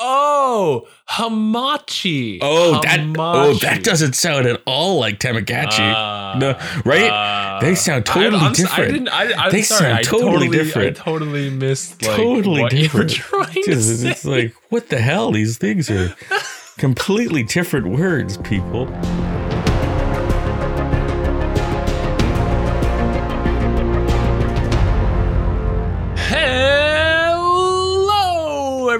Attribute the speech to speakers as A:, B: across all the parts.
A: Oh, hamachi.
B: Oh, that oh that doesn't sound at all like Tamagotchi. Uh, no, right? Uh, they sound totally I, different. I didn't,
A: I,
B: they
A: sorry,
B: sound totally,
A: totally,
B: different.
A: I totally missed like,
B: totally
A: what
B: different.
A: You were trying Just, to
B: it's like what the hell? These things are completely different words, people.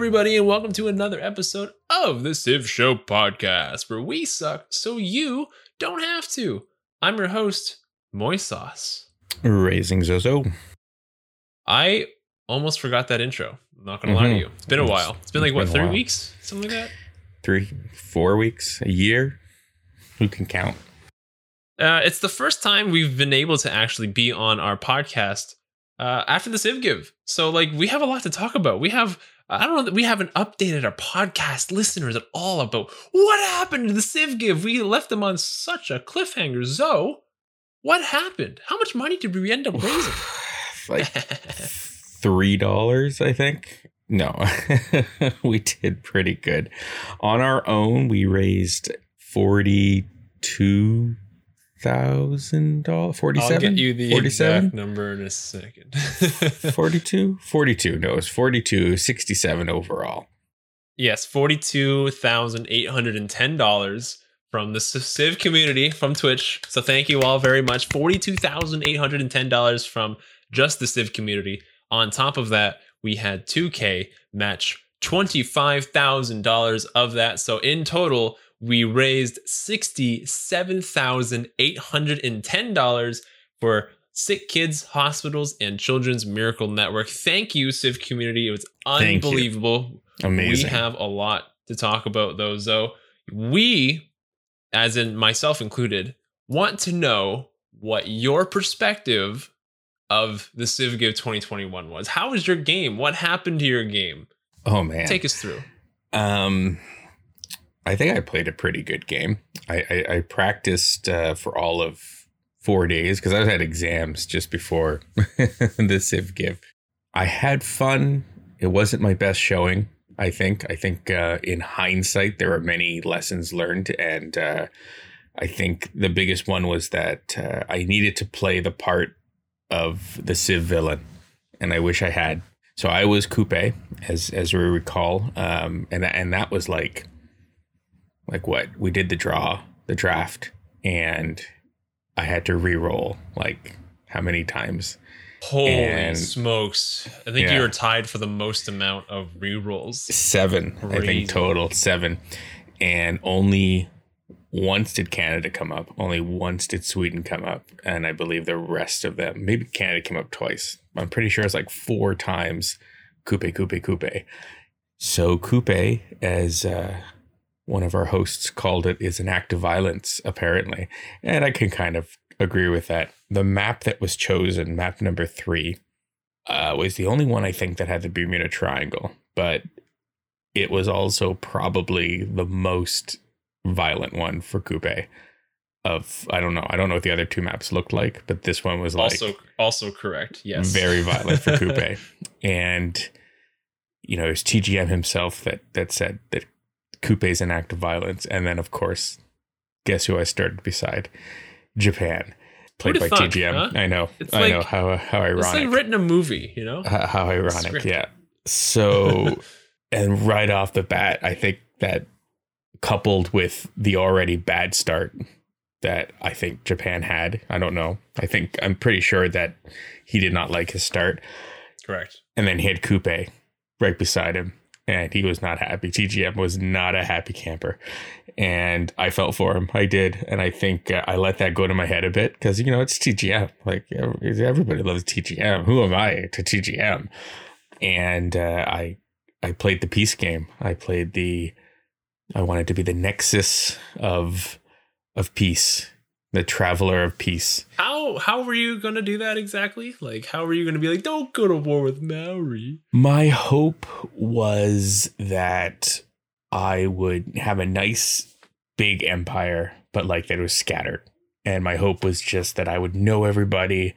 A: Everybody, and welcome to another episode of the Civ Show podcast, where we suck so you don't have to. I'm your host, Moisauce.
B: Raising Zozo.
A: I almost forgot that intro. I'm not gonna mm-hmm. lie to you. It's been a while. It's been like what, three weeks? Something like that?
B: Three, four weeks, a year. Who can count?
A: Uh, it's the first time we've been able to actually be on our podcast uh, after the Civ Give. So, like, we have a lot to talk about. We have I don't know that we haven't updated our podcast listeners at all about what happened to the Civ Give. We left them on such a cliffhanger. Zoe, what happened? How much money did we end up raising?
B: like three dollars, I think. No, we did pretty good. On our own, we raised forty-two thousand dollars 47
A: I'll get you the 47? exact number in a second.
B: 42 42 no it's 42 67 overall.
A: Yes $42810 from the civ community from twitch. So thank you all very much. $42810 from just the civ community. On top of that we had 2k match $25000 of that. So in total we raised $67,810 for sick kids, hospitals, and Children's Miracle Network. Thank you, Civ community. It was unbelievable.
B: Amazing.
A: We have a lot to talk about, those. though. We, as in myself included, want to know what your perspective of the Civ Give 2021 was. How was your game? What happened to your game?
B: Oh man.
A: Take us through.
B: Um I think I played a pretty good game. I, I, I practiced uh, for all of four days because I had exams just before the Civ Give. I had fun. It wasn't my best showing. I think. I think uh, in hindsight, there are many lessons learned, and uh, I think the biggest one was that uh, I needed to play the part of the Civ villain, and I wish I had. So I was Kupe, as as we recall, um, and and that was like like what we did the draw, the draft, and I had to re-roll like how many times?
A: Holy and, smokes! I think yeah. you were tied for the most amount of re-rolls.
B: Seven, Crazy. I think total seven, and only once did Canada come up. Only once did Sweden come up, and I believe the rest of them, maybe Canada came up twice. I'm pretty sure it's like four times. Kupe, Kupe, Kupe. So Kupe as uh, one of our hosts called it is an act of violence, apparently. And I can kind of agree with that. The map that was chosen, map number three, uh, was the only one I think that had the Bermuda Triangle, but it was also probably the most violent one for Kupe. Of I don't know, I don't know what the other two maps looked like, but this one was like
A: also also correct. Yes,
B: very violent for Kupe, and you know, it's TGM himself that that said that Kupe's an act of violence. And then, of course, guess who I started beside? Japan, played by TGM. Huh? I know. It's I like, know how how ironic. It's
A: like written a movie, you know.
B: How, how ironic, yeah. So, and right off the bat, I think that coupled with the already bad start that I think Japan had, I don't know. I think I'm pretty sure that he did not like his start.
A: Correct.
B: And then he had Kupe right beside him and he was not happy. TGM was not a happy camper, and I felt for him. I did, and I think uh, I let that go to my head a bit because you know it's TGM. Like everybody loves TGM. Who am I to TGM? And uh, I I played the peace game. I played the I wanted to be the nexus of of peace the traveler of peace.
A: How how were you going to do that exactly? Like how were you going to be like don't go to war with Maori?
B: My hope was that I would have a nice big empire but like that was scattered. And my hope was just that I would know everybody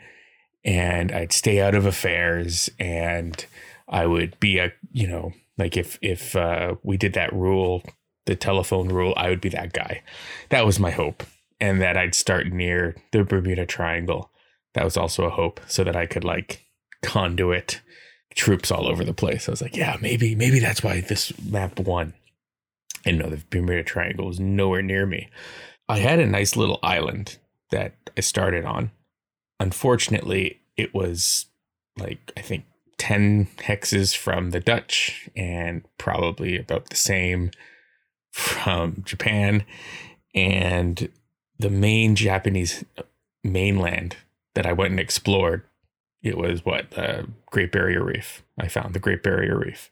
B: and I'd stay out of affairs and I would be a, you know, Like if if uh, we did that rule, the telephone rule, I would be that guy. That was my hope, and that I'd start near the Bermuda Triangle. That was also a hope, so that I could like conduit troops all over the place. I was like, yeah, maybe maybe that's why this map won. And no, the Bermuda Triangle was nowhere near me. I had a nice little island that I started on. Unfortunately, it was like I think 10 hexes from the Dutch and probably about the same from Japan. And the main Japanese mainland that I went and explored, it was what? The Great Barrier Reef. I found the Great Barrier Reef.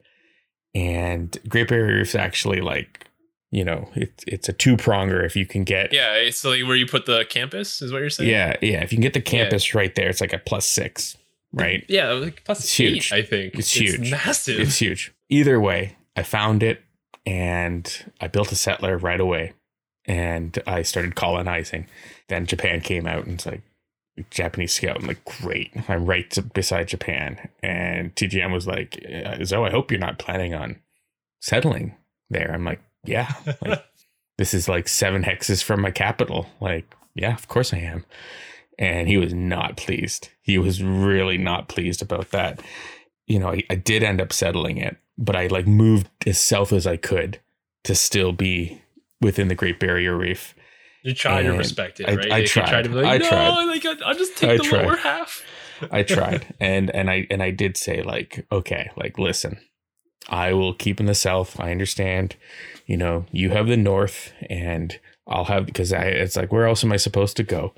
B: And Great Barrier Reef's actually like, you know, it's it's a two pronger if you can get
A: Yeah, it's like where you put the campus is what you're saying.
B: Yeah, yeah. If you can get the campus right there, it's like a plus six right?
A: Yeah, like plus
B: It's
A: eight,
B: huge.
A: I think.
B: It's huge.
A: massive.
B: It's huge. Either way, I found it and I built a settler right away and I started colonizing. Then Japan came out and it's like Japanese scout. I'm like, great. I'm right beside Japan. And TGM was like, uh, Zoe, I hope you're not planning on settling there. I'm like, yeah. Like, this is like seven hexes from my capital. Like, yeah, of course I am. And he was not pleased. He was really not pleased about that. You know, I, I did end up settling it, but I like moved as south as I could to still be within the Great Barrier Reef.
A: you try to respect it, right?
B: I
A: you
B: tried.
A: try to be like,
B: I
A: no,
B: tried.
A: like I- I'll just take
B: I
A: the
B: tried.
A: lower half.
B: I tried, and and I and I did say like, okay, like listen, I will keep in the south. I understand, you know, you have the north, and I'll have because I. It's like where else am I supposed to go?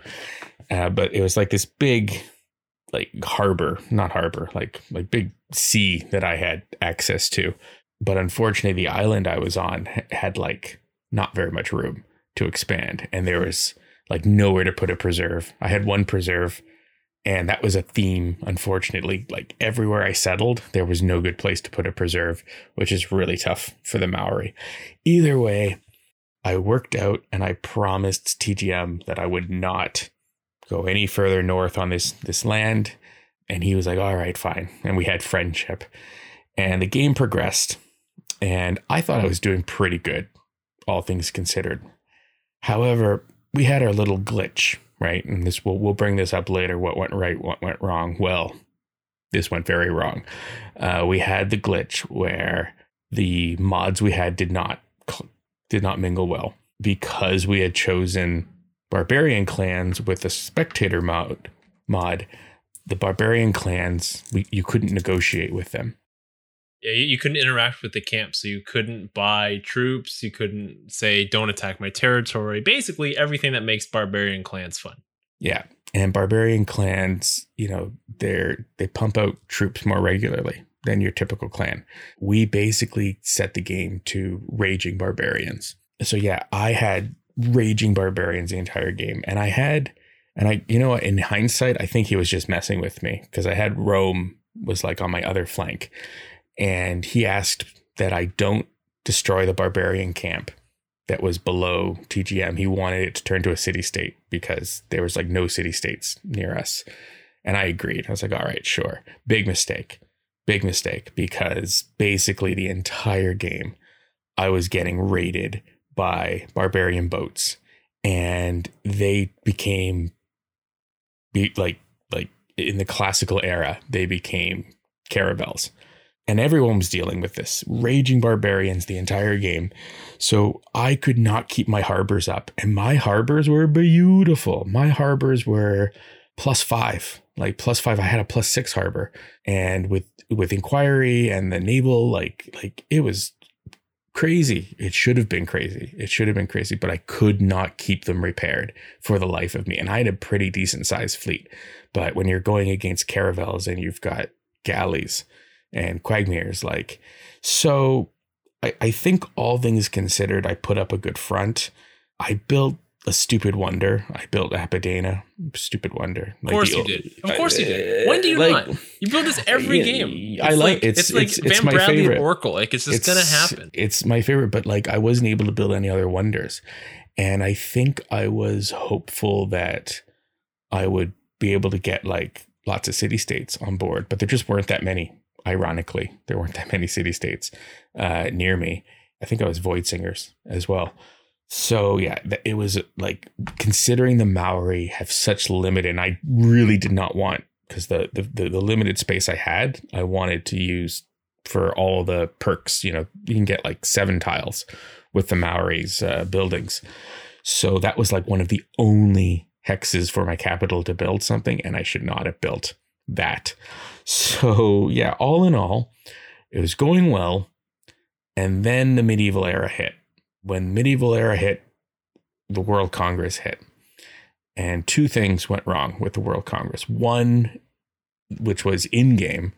B: Uh, but it was like this big, like harbor, not harbor, like like big sea that I had access to. But unfortunately, the island I was on had like not very much room to expand, and there was like nowhere to put a preserve. I had one preserve and that was a theme unfortunately. Like everywhere i settled there was no good place to put a preserve which is really tough for the maori. Either way i worked out and i promised tgm that i would not go any further north on this this land. And he was like all right fine. And we had friendship. And the game progressed. And i thought i was doing pretty good all things considered however we had our little glitch right? And this we'll we'll bring this up later. What went right? What went wrong? Well, this went very wrong. Uh, we had the glitch where the mods we had did not did not mingle well because we had chosen barbarian clans with the spectator mode mod. The barbarian clans we you couldn't negotiate with them.
A: Yeah, you, you couldn't interact with the camp, so you couldn't buy troops. You couldn't say, "Don't attack my territory." Basically, everything that makes barbarian clans fun.
B: Yeah. And barbarian clans, you know, they're they pump out troops more regularly than your typical clan. We basically set the game to raging barbarians. So yeah, I had raging barbarians the entire game. And I had and I you know in hindsight, I think he was just messing with me because I had Rome was like on my other flank. And he asked that I don't destroy the barbarian camp that was below TGM. He wanted it to turn to a city state because there was like no city states near us. And I agreed. I was like, all right, sure. Big mistake. Big mistake because basically the entire game I was getting raided by barbarian boats and they became be like like in the classical era they became caravels and everyone was dealing with this raging barbarians the entire game. So i could not keep my harbors up and my harbors were beautiful. My harbors were plus five like plus five. I had a plus six harbor and with with inquiry and the naval like like it was crazy. It should have been crazy. It should have been crazy but i could not keep them repaired for the life of me. And i had a pretty decent sized fleet. But when you're going against caravels and you've got galleys and quagmires like so I, I think all things considered i put up a good front i built a stupid wonder i built Apadana stupid wonder
A: Of course you did. Of course you did. Uh, when do you not? You build this every
B: Yeah,
A: game.
B: I
A: It's
B: like- it's-
A: it's like
B: it's- it's
A: Van
B: my
A: Bradley
B: favorite.
A: and Oracle. Like it's just gonna happen.
B: It's my favorite, but like I wasn't able to build any other wonders. And I think I was hopeful that I would be able to get like lots of city states on board, but there just weren't that many Ironically, there weren't that many city states uh, near me. I think I was Void Singers as well. So yeah, it was like considering the Maori have such limited, and I really did not want because the, the the the limited space I had, I wanted to use for all the perks. You know, you can get like seven tiles with the Maori's uh, buildings. So that was like one of the only hexes for my capital to build something, and I should not have built that. So yeah, all in all, it was going well. And then the medieval era hit when medieval era hit, the World Congress hit. And two things went wrong with the World Congress. One, which was in game,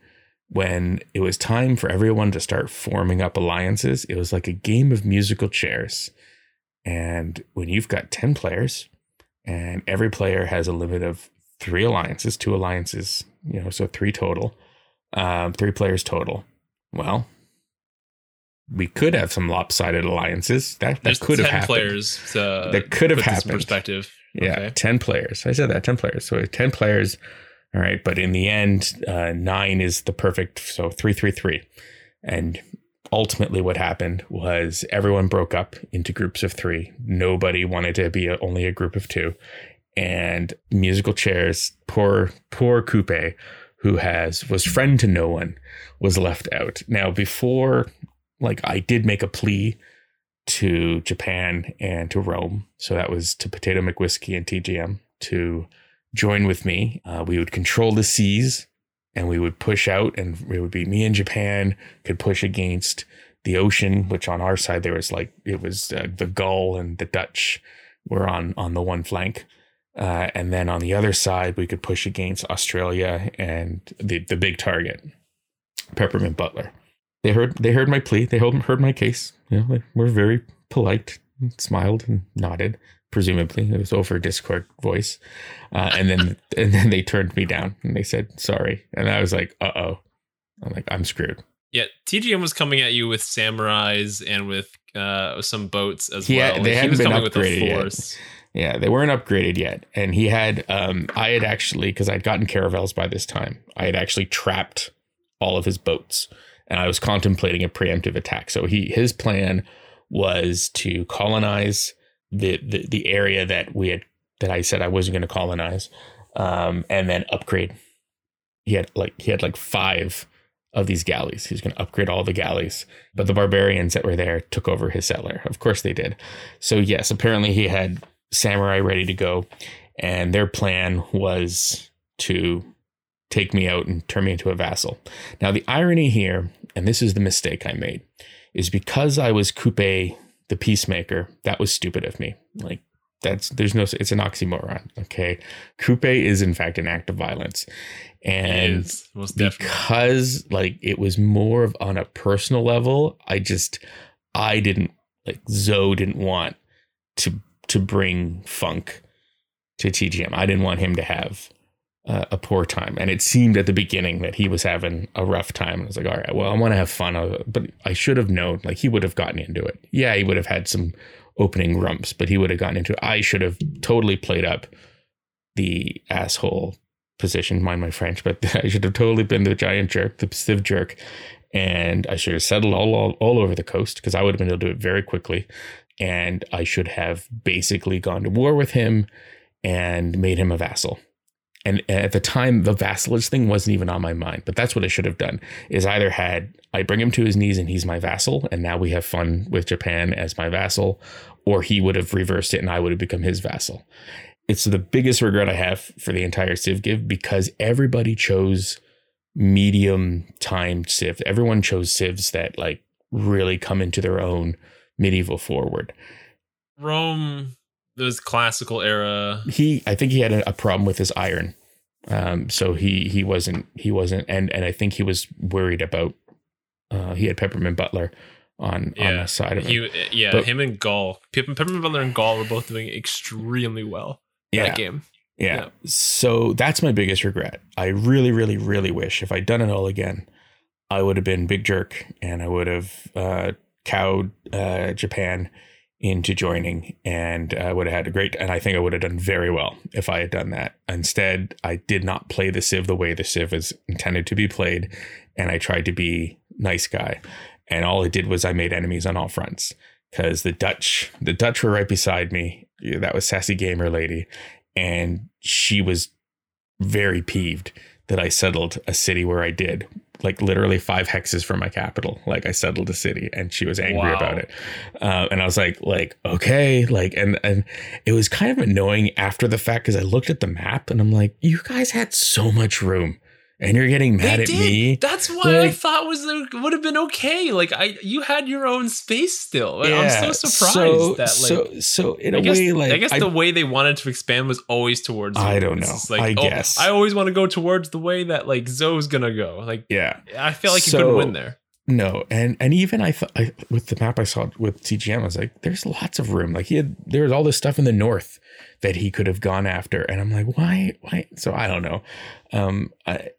B: when it was time for everyone to start forming up alliances, it was like a game of musical chairs. And when you've got 10 players and every player has a limit of three alliances, two alliances, you know, so three total, um, three players total. Well, we could have some lopsided alliances. That that could have happened.
A: Players
B: that could have happened.
A: Perspective.
B: Yeah, okay. ten players. I said that ten players. So ten players. All right, but in the end, uh, nine is the perfect. So three, three, three, and ultimately, what happened was everyone broke up into groups of three. Nobody wanted to be a, only a group of two, and musical chairs. Poor, poor Kupe, who has was friend to no one, was left out. Now, before like I did make a plea to Japan and to Rome. So that was to Potato McWhiskey and TGM to join with me. Uh, we would control the seas and we would push out, and it would be me and Japan could push against the ocean, which on our side there was like it was uh, the Gaul and the Dutch were on on the one flank. Uh, and then on the other side, we could push against Australia and the, the big target, Peppermint Butler they heard they heard my plea. They heard, heard my case. You know, they were very polite, and smiled and nodded. Presumably, it was over Discord voice, uh, and then and then they turned me down and they said sorry, and I was like, uh oh, I'm like I'm screwed.
A: Yeah, TGM was coming at you with samurais and with uh, some boats as
B: yeah,
A: well.
B: They like, hadn't been upgraded yet. Yeah, they weren't upgraded yet, and he had. Um, I had actually because I'd gotten caravels by this time. I had actually trapped all of his boats and I was contemplating a preemptive attack. So he his plan was to colonize the the, the area that we had that I said I wasn't going to colonize, um, and then upgrade. He had like he had like five of these galleys. He was going to upgrade all the galleys, but the barbarians that were there took over his settler. Of course they did. So yes, apparently he had samurai ready to go, and their plan was to take me out and turn me into a vassal. Now, the irony here, and this is the mistake I made, is because I was Kupe the peacemaker, that was stupid of me. Like, that's there's no it's an oxymoron okay Kupe is in fact an act of violence and because like it was more of on a personal level i just i didn't like zoe didn't want to to bring funk to tgm i didn't want him to have uh, a poor time. And it seemed at the beginning that he was having a rough time. I was like, all right, well, I want to have fun. But I should have known, like, he would have gotten into it. Yeah, he would have had some opening rumps, but he would have gotten into it. I should have totally played up the asshole position, mind my French, but I should have totally been the giant jerk, the civ jerk. And I should have settled all, all, all over the coast because I would have been able to do it very quickly. And I should have basically gone to war with him and made him a vassal. And at the time the vassalage thing wasn't even on my mind but that's what i should have done is either had i bring him to his knees and he's my vassal and now we have fun with japan as my vassal or he would have reversed it and i would have become his vassal. It's the biggest regret i have for the entire civ give because everybody chose medium timed civ. Everyone chose civs that like really come into their own medieval forward
A: rome those classical era.
B: He, I think he had a, a problem with his iron, um, so he he wasn't he wasn't, and and I think he was worried about. Uh, he had Peppermint Butler on yeah. on the side of
A: him. He, yeah, but, him and Gaul, Peppermint Butler and Gaul were both doing extremely well
B: yeah,
A: that game.
B: Yeah. yeah. So that's my biggest regret. I really, really, really wish if I'd done it all again, I would have been big jerk and I would have uh, cowed uh, Japan into joining and I would have had a great and I think I would have done very well if I had done that. Instead, I did not play the Civ the way the Civ is intended to be played and I tried to be nice guy. And all it did was I made enemies on all fronts because the Dutch the Dutch were right beside me. That was sassy gamer lady and she was very peeved that I settled a city where I did, like literally five hexes from my capital. Like I settled a city, and she was angry
A: Wow.
B: about it. Uh, and I was like, like okay, like, and and it was kind of annoying after the fact because I looked at the map and I'm like, you guys had so much room, and you're getting mad
A: They
B: at
A: did.
B: me.
A: That's why I
B: Like-
A: thought was would have been okay. Like I, you had your own space still. I'm so surprised
B: so,
A: that like.
B: so so in
A: I
B: a
A: guess,
B: way, like
A: I guess the way they wanted to expand was always towards.
B: I don't know.
A: Like,
B: I
A: oh,
B: guess.
A: I always want to go towards the way that like Zoe's gonna go. Like
B: yeah.
A: I feel like you
B: So-
A: couldn't win there.
B: No, and and even I thought with the map I saw with TGM, I was like, "There's lots of room." Like he had, there was all this stuff in the north that he could have gone after, and I'm like, "Why? Why?" So I don't know. Um, I,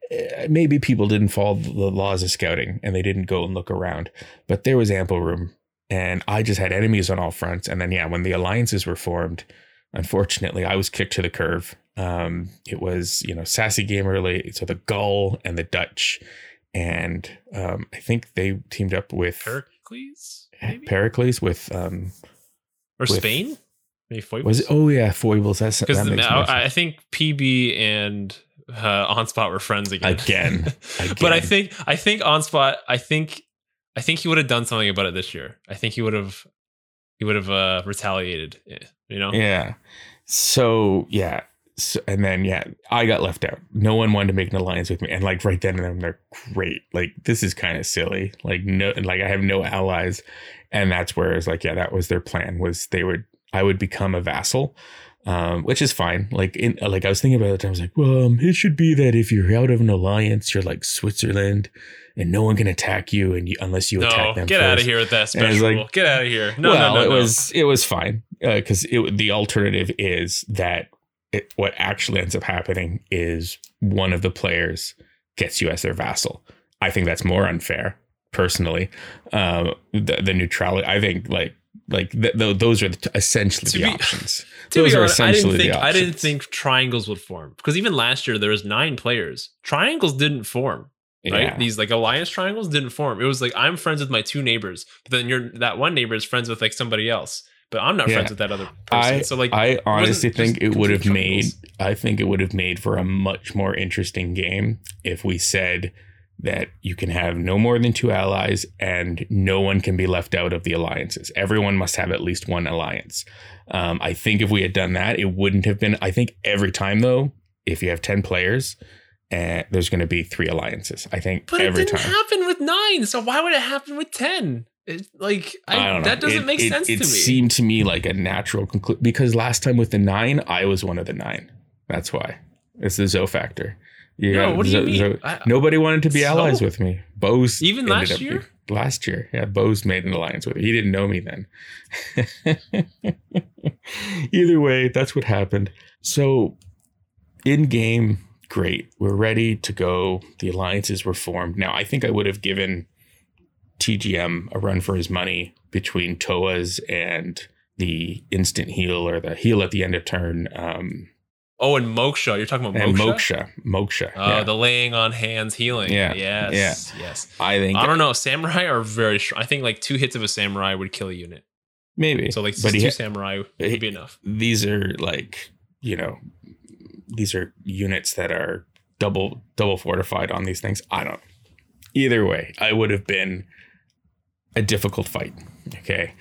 B: maybe people didn't follow the laws of scouting and they didn't go and look around, but there was ample room, and I just had enemies on all fronts. And then yeah, when the alliances were formed, unfortunately, I was kicked to the curve. Um, it was you know sassy gamer late, so the Gaul and the Dutch and um, I think they teamed up with
A: Pericles, maybe
B: Pericles with um,
A: or
B: with-
A: Spain. Maybe Foibles?
B: was it? Oh yeah, foibles. That's
A: because
B: that makes more.
A: I, I think PB and uh, Onspot were friends again.
B: Again.
A: but I think I think Onspot. I think I think he would have done something about it this year. I think he would have he would have uh, retaliated. eh, You know.
B: yeah. So yeah. So, and then yeah, I got left out. No one wanted to make an alliance with me, and like right then and then they're great. Like this is kind of silly. Like no, like I have no allies, and that's where it's like yeah, that was their plan. Was they would I would become a vassal, um, which is fine. Like in like I was thinking about it, I was like, well, um, it should be that if you're out of an alliance, you're like Switzerland, and no one can attack you, and you, unless you attack
A: No,
B: them.
A: get out of here with that special
B: like-
A: rule. Get out of here. No,
B: well,
A: no, no,
B: it
A: no.
B: was it was fine because it the alternative is that it, what actually ends up happening is one of the players gets you as their vassal. I think that's more unfair, personally. Um, the, the neutrality, I think, like like th- th- those are the, essentially
A: To
B: the
A: be-
B: options. Those are
A: honest, I didn't
B: essentially the
A: think I didn't think triangles would form because even last year there was nine players. Triangles didn't form. Right?
B: Yeah.
A: These like alliance triangles didn't form. It was like I'm friends with my two neighbors, but then you're that one neighbor is friends with like somebody else, but I'm not
B: Yeah.
A: friends with that other person.
B: I
A: so like
B: I honestly think it would have made. I think it would have made for a much more interesting game if we said that you can have no more than two allies and no one can be left out of the alliances. Everyone must have at least one alliance. Um, I think if we had done that, it wouldn't have been. I think every time though, if you have ten players, uh, there's going to be three alliances. I think
A: But
B: every
A: it didn't
B: time.
A: happen with nine, so why would it happen with ten? It, like I,
B: I
A: that doesn't
B: It-
A: make
B: it-
A: sense
B: it
A: to me.
B: seemed to me like a natural conclusion because last time with the nine, I was one of the nine. That's why. It's the Zoe factor. You
A: No, what do you
B: Zo-
A: mean?
B: Zo-
A: I-
B: nobody wanted to be
A: So?
B: allies with me. Bose
A: Even last year?
B: being- last year, yeah. Bose made an alliance with me. He didn't know me then. Either way, that's what happened. So, in game, great. We're ready to go. The alliances were formed. Now, I think I would have given TGM a run for his money between Toa's and the instant heal or the heal at the end of turn. Um,
A: oh, and Moksha, you're talking about
B: and
A: Moksha.
B: Moksha. Moksha.
A: Oh,
B: yeah.
A: the laying on hands healing.
B: Yeah,
A: Yes. Yes.
B: I think
A: I don't know. Samurai are very strong. I think like two hits of a samurai would kill a unit.
B: maybe.
A: So like
B: but
A: two
B: he,
A: samurai
B: he-
A: would be enough.
B: these are like you know these are units that are double double fortified on these things. I don't. Either way, I would have been a difficult fight. Okay.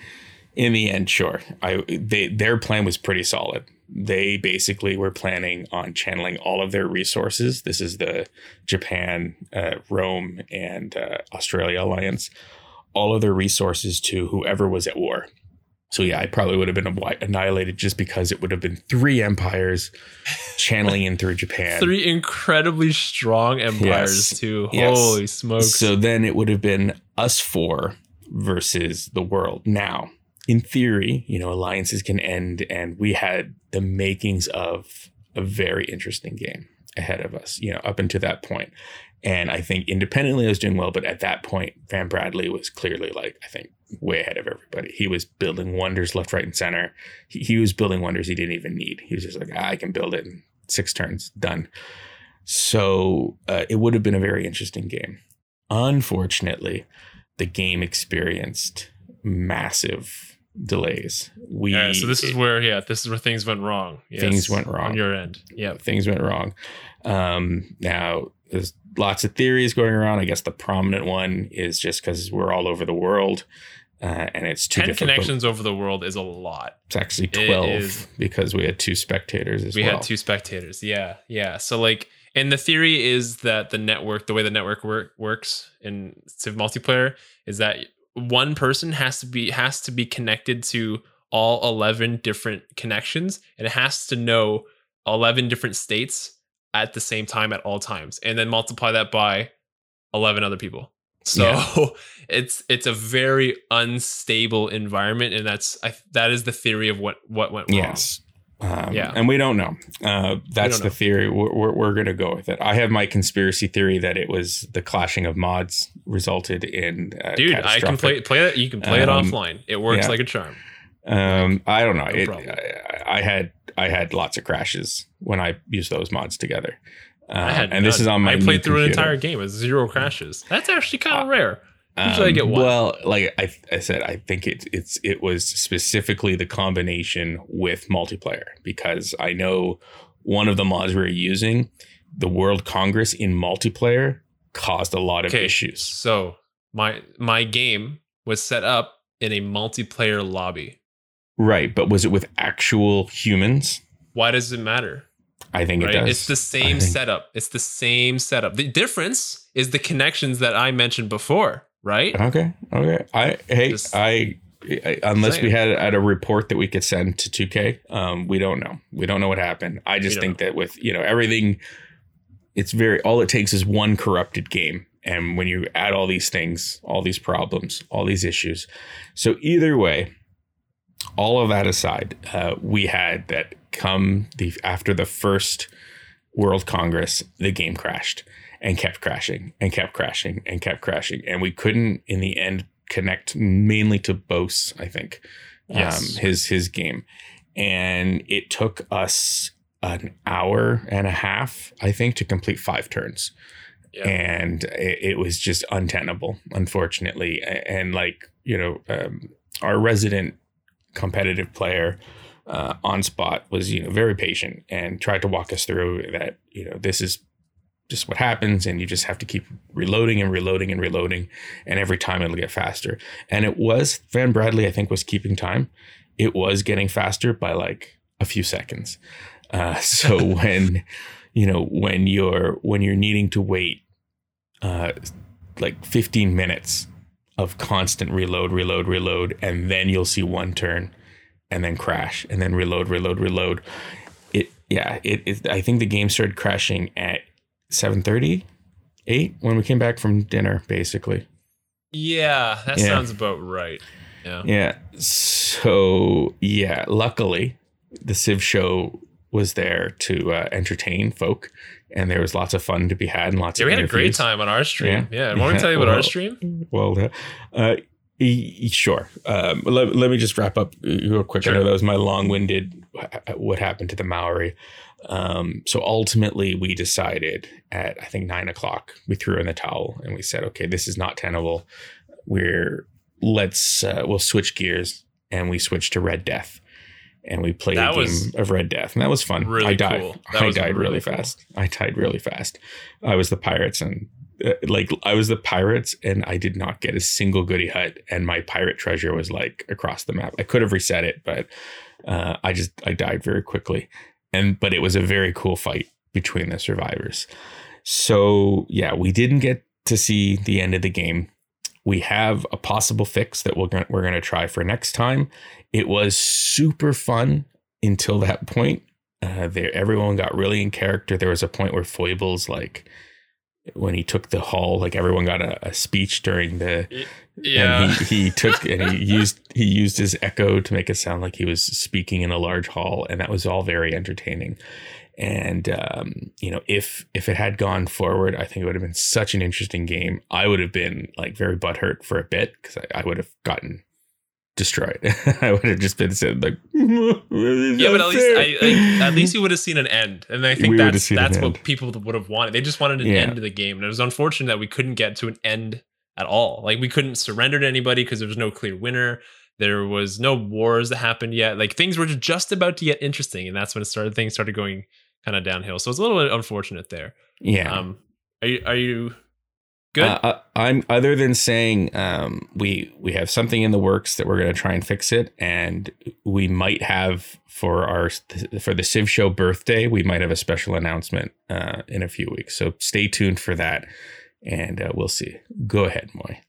B: In the end, sure. I they their plan was pretty solid. They basically were planning on channeling all of their resources. This is the Japan, uh, Rome, and uh, Australia alliance. All of their resources to whoever was at war. So yeah, I probably would have been annihilated just because it would have been three empires channeling in through Japan.
A: Three incredibly strong empires
B: Yes.
A: too.
B: Yes.
A: Holy smokes.
B: So then it would have been us four versus the world. Now, in theory, you know, alliances can end, and we had the makings of a very interesting game ahead of us, you know, up until that point. And I think independently I was doing well, but at that point, Van Bradley was clearly like, I think way ahead of everybody. He was building wonders left, right, and center. He, he was building wonders he didn't even need. He was just like, ah, I can build it in six turns, done. So uh, it would have been a very interesting game. Unfortunately, the game experienced massive delays. We
A: Yeah, so this is where yeah, this is where things went wrong. Yes,
B: Things went wrong.
A: on your end. Yeah.
B: things went wrong. Um, now there's lots of theories going around. I guess the prominent one is just because we're all over the world, uh, and it's too
A: Ten
B: difficult.
A: connections over the world is a lot.
B: It's actually twelve
A: is-
B: because we had two spectators as
A: we
B: well.
A: had two spectators. Yeah, yeah. So like, and the theory is that the network, the way the network work, works in Civ multiplayer, is that one person has to be has to be connected to all eleven different connections, and it has to know eleven different states at the same time at all times, and then multiply that by eleven other people. So
B: Yeah.
A: it's it's a very unstable environment, and that's I, that is the theory of what what went wrong.
B: Yes. Um,
A: Yeah.
B: And we don't know. Uh, that's
A: don't
B: the
A: know.
B: theory. We're, we're, we're going to go with it. I have my conspiracy theory that it was the clashing of mods resulted in. Uh,
A: dude i can play play it you can play it
B: Um,
A: offline it works
B: yeah.
A: like a charm
B: Um, I don't know.
A: No
B: it. I, I had I had lots of crashes when I used those mods together. Uh,
A: i had
B: and this is on my
A: i played through an entire game with zero crashes that's actually kind of
B: Uh,
A: rare Usually I get um, one.
B: Well, like I, I said, I think it, it's it was specifically the combination with multiplayer because I know one of the mods we were using, the World Congress in multiplayer, caused a lot of
A: okay
B: issues.
A: so my my game was set up in a multiplayer lobby
B: Right, but was it with actual humans?
A: why does it matter
B: I think
A: right
B: it does.
A: it's the same
B: think-
A: setup it's the same setup the difference is the connections that i mentioned before right
B: Okay. Okay. I hey
A: Just
B: I, I unless we had had a report that we could send to 2K, um, we don't know. We don't know what happened. I just think that with you know everything, it's very all it takes is one corrupted game, and when you add all these things, all these problems, all these issues, so either way, all of that aside, uh, we had that come the after the first World Congress, the game crashed and kept crashing and kept crashing and kept crashing. And we couldn't, in the end, connect mainly to Bose, I think,
A: Yes.
B: um, his his game. And it took us an hour and a half, I think, to complete five turns. And it, it was just untenable, unfortunately. A- And like, you know, um, our resident competitive player uh, on spot was, you know, very patient and tried to walk us through that, you know, this is just what happens and you just have to keep reloading and reloading and reloading and every time it'll get faster. And it was van bradley i think was keeping time. It was getting faster by like a few seconds. Uh, so when you know when you're when you're needing to wait uh, like 15 minutes of constant reload reload reload and then you'll see one turn and then crash and then reload reload reload it yeah it, it i think the game started crashing at 7.30 8 when we came back from dinner basically
A: yeah that
B: Yeah.
A: sounds about right yeah
B: yeah so yeah luckily the civ show was there to uh, entertain folk and there was lots of fun to be had and lots
A: Yeah,
B: of
A: we had a great time on our stream.
B: Yeah.
A: Yeah. Want to tell you about our stream?
B: well uh, sure. Um, let, let me just wrap up real quick. I know that was my long-winded what happened to the maori. Um, so ultimately we decided at i think nine o'clock we threw in the towel and we said okay this is not tenable. We're let's uh, we'll switch gears and we switched to red death. And we played
A: That
B: a game of red death. And that was fun.
A: really
B: i died.
A: cool.
B: I died really,
A: cool.
B: fast. I died really fast. I was the pirates and uh, like I was the pirates and I did not get a single goody hut and my pirate treasure was like across the map. I could have reset it, but uh, I just I died very quickly. And but it was a very cool fight between the survivors. So yeah, we didn't get to see the end of the game. We have a possible fix that we're gonna, we're going to try for next time. It was super fun until that point. Uh, there, everyone got really in character. There was a point where Foibles like when he took the hall, like everyone got a, a speech during the
A: Yeah.
B: and he, he took and he used he used his echo to make it sound like he was speaking in a large hall and that was all very entertaining And um, you know, if if it had gone forward, I think it would have been such an interesting game. I would have been like very butthurt for a bit because I, I would have gotten destroyed. I would have just been said like,
A: yeah, but at least I, like, at least you would have seen an end, and I think
B: We
A: that's that's what
B: end.
A: people would have wanted. They just wanted an
B: Yeah.
A: end to the game, and it was unfortunate that we couldn't get to an end at all. Like we couldn't surrender to anybody because there was no clear winner. There was no wars that happened yet. Like things were just about to get interesting, and that's when it started. Things started going kind of downhill. So it's a little bit unfortunate there.
B: yeah.
A: Um, are you are you good?
B: Uh, uh, I'm other than saying um, we we have something in the works that we're going to try and fix it, and we might have for our for the Civ Show birthday, we might have a special announcement uh, in a few weeks. So stay tuned for that, and uh, we'll see. Go ahead, Moy.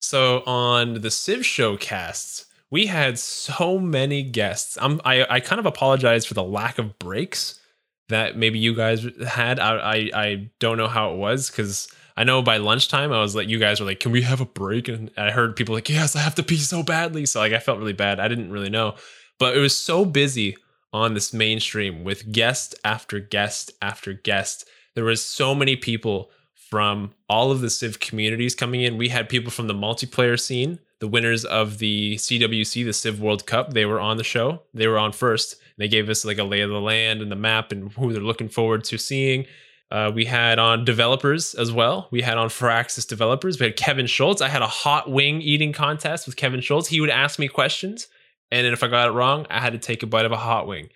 A: So on the Civ Show casts, we had so many guests. I'm, I I kind of apologize for the lack of breaks that maybe you guys had. I I, I don't know how it was because I know by lunchtime I was like, you guys were like, can we have a break? And I heard people like, yes, I have to pee so badly. So like I felt really bad. I didn't really know, but it was so busy on this mainstream with guest after guest after guest. There was so many people from all of the Civ communities coming in. We had people from the multiplayer scene, the winners of the CWC, the Civ World Cup. They were on the show. They were on first. They gave us like a lay of the land and the map and who they're looking forward to seeing. Uh, we had on developers as well. We had on Firaxis developers. We had Kevin Schultz. I had a hot wing eating contest with Kevin Schultz. He would ask me questions, and then if I got it wrong, I had to take a bite of a hot wing.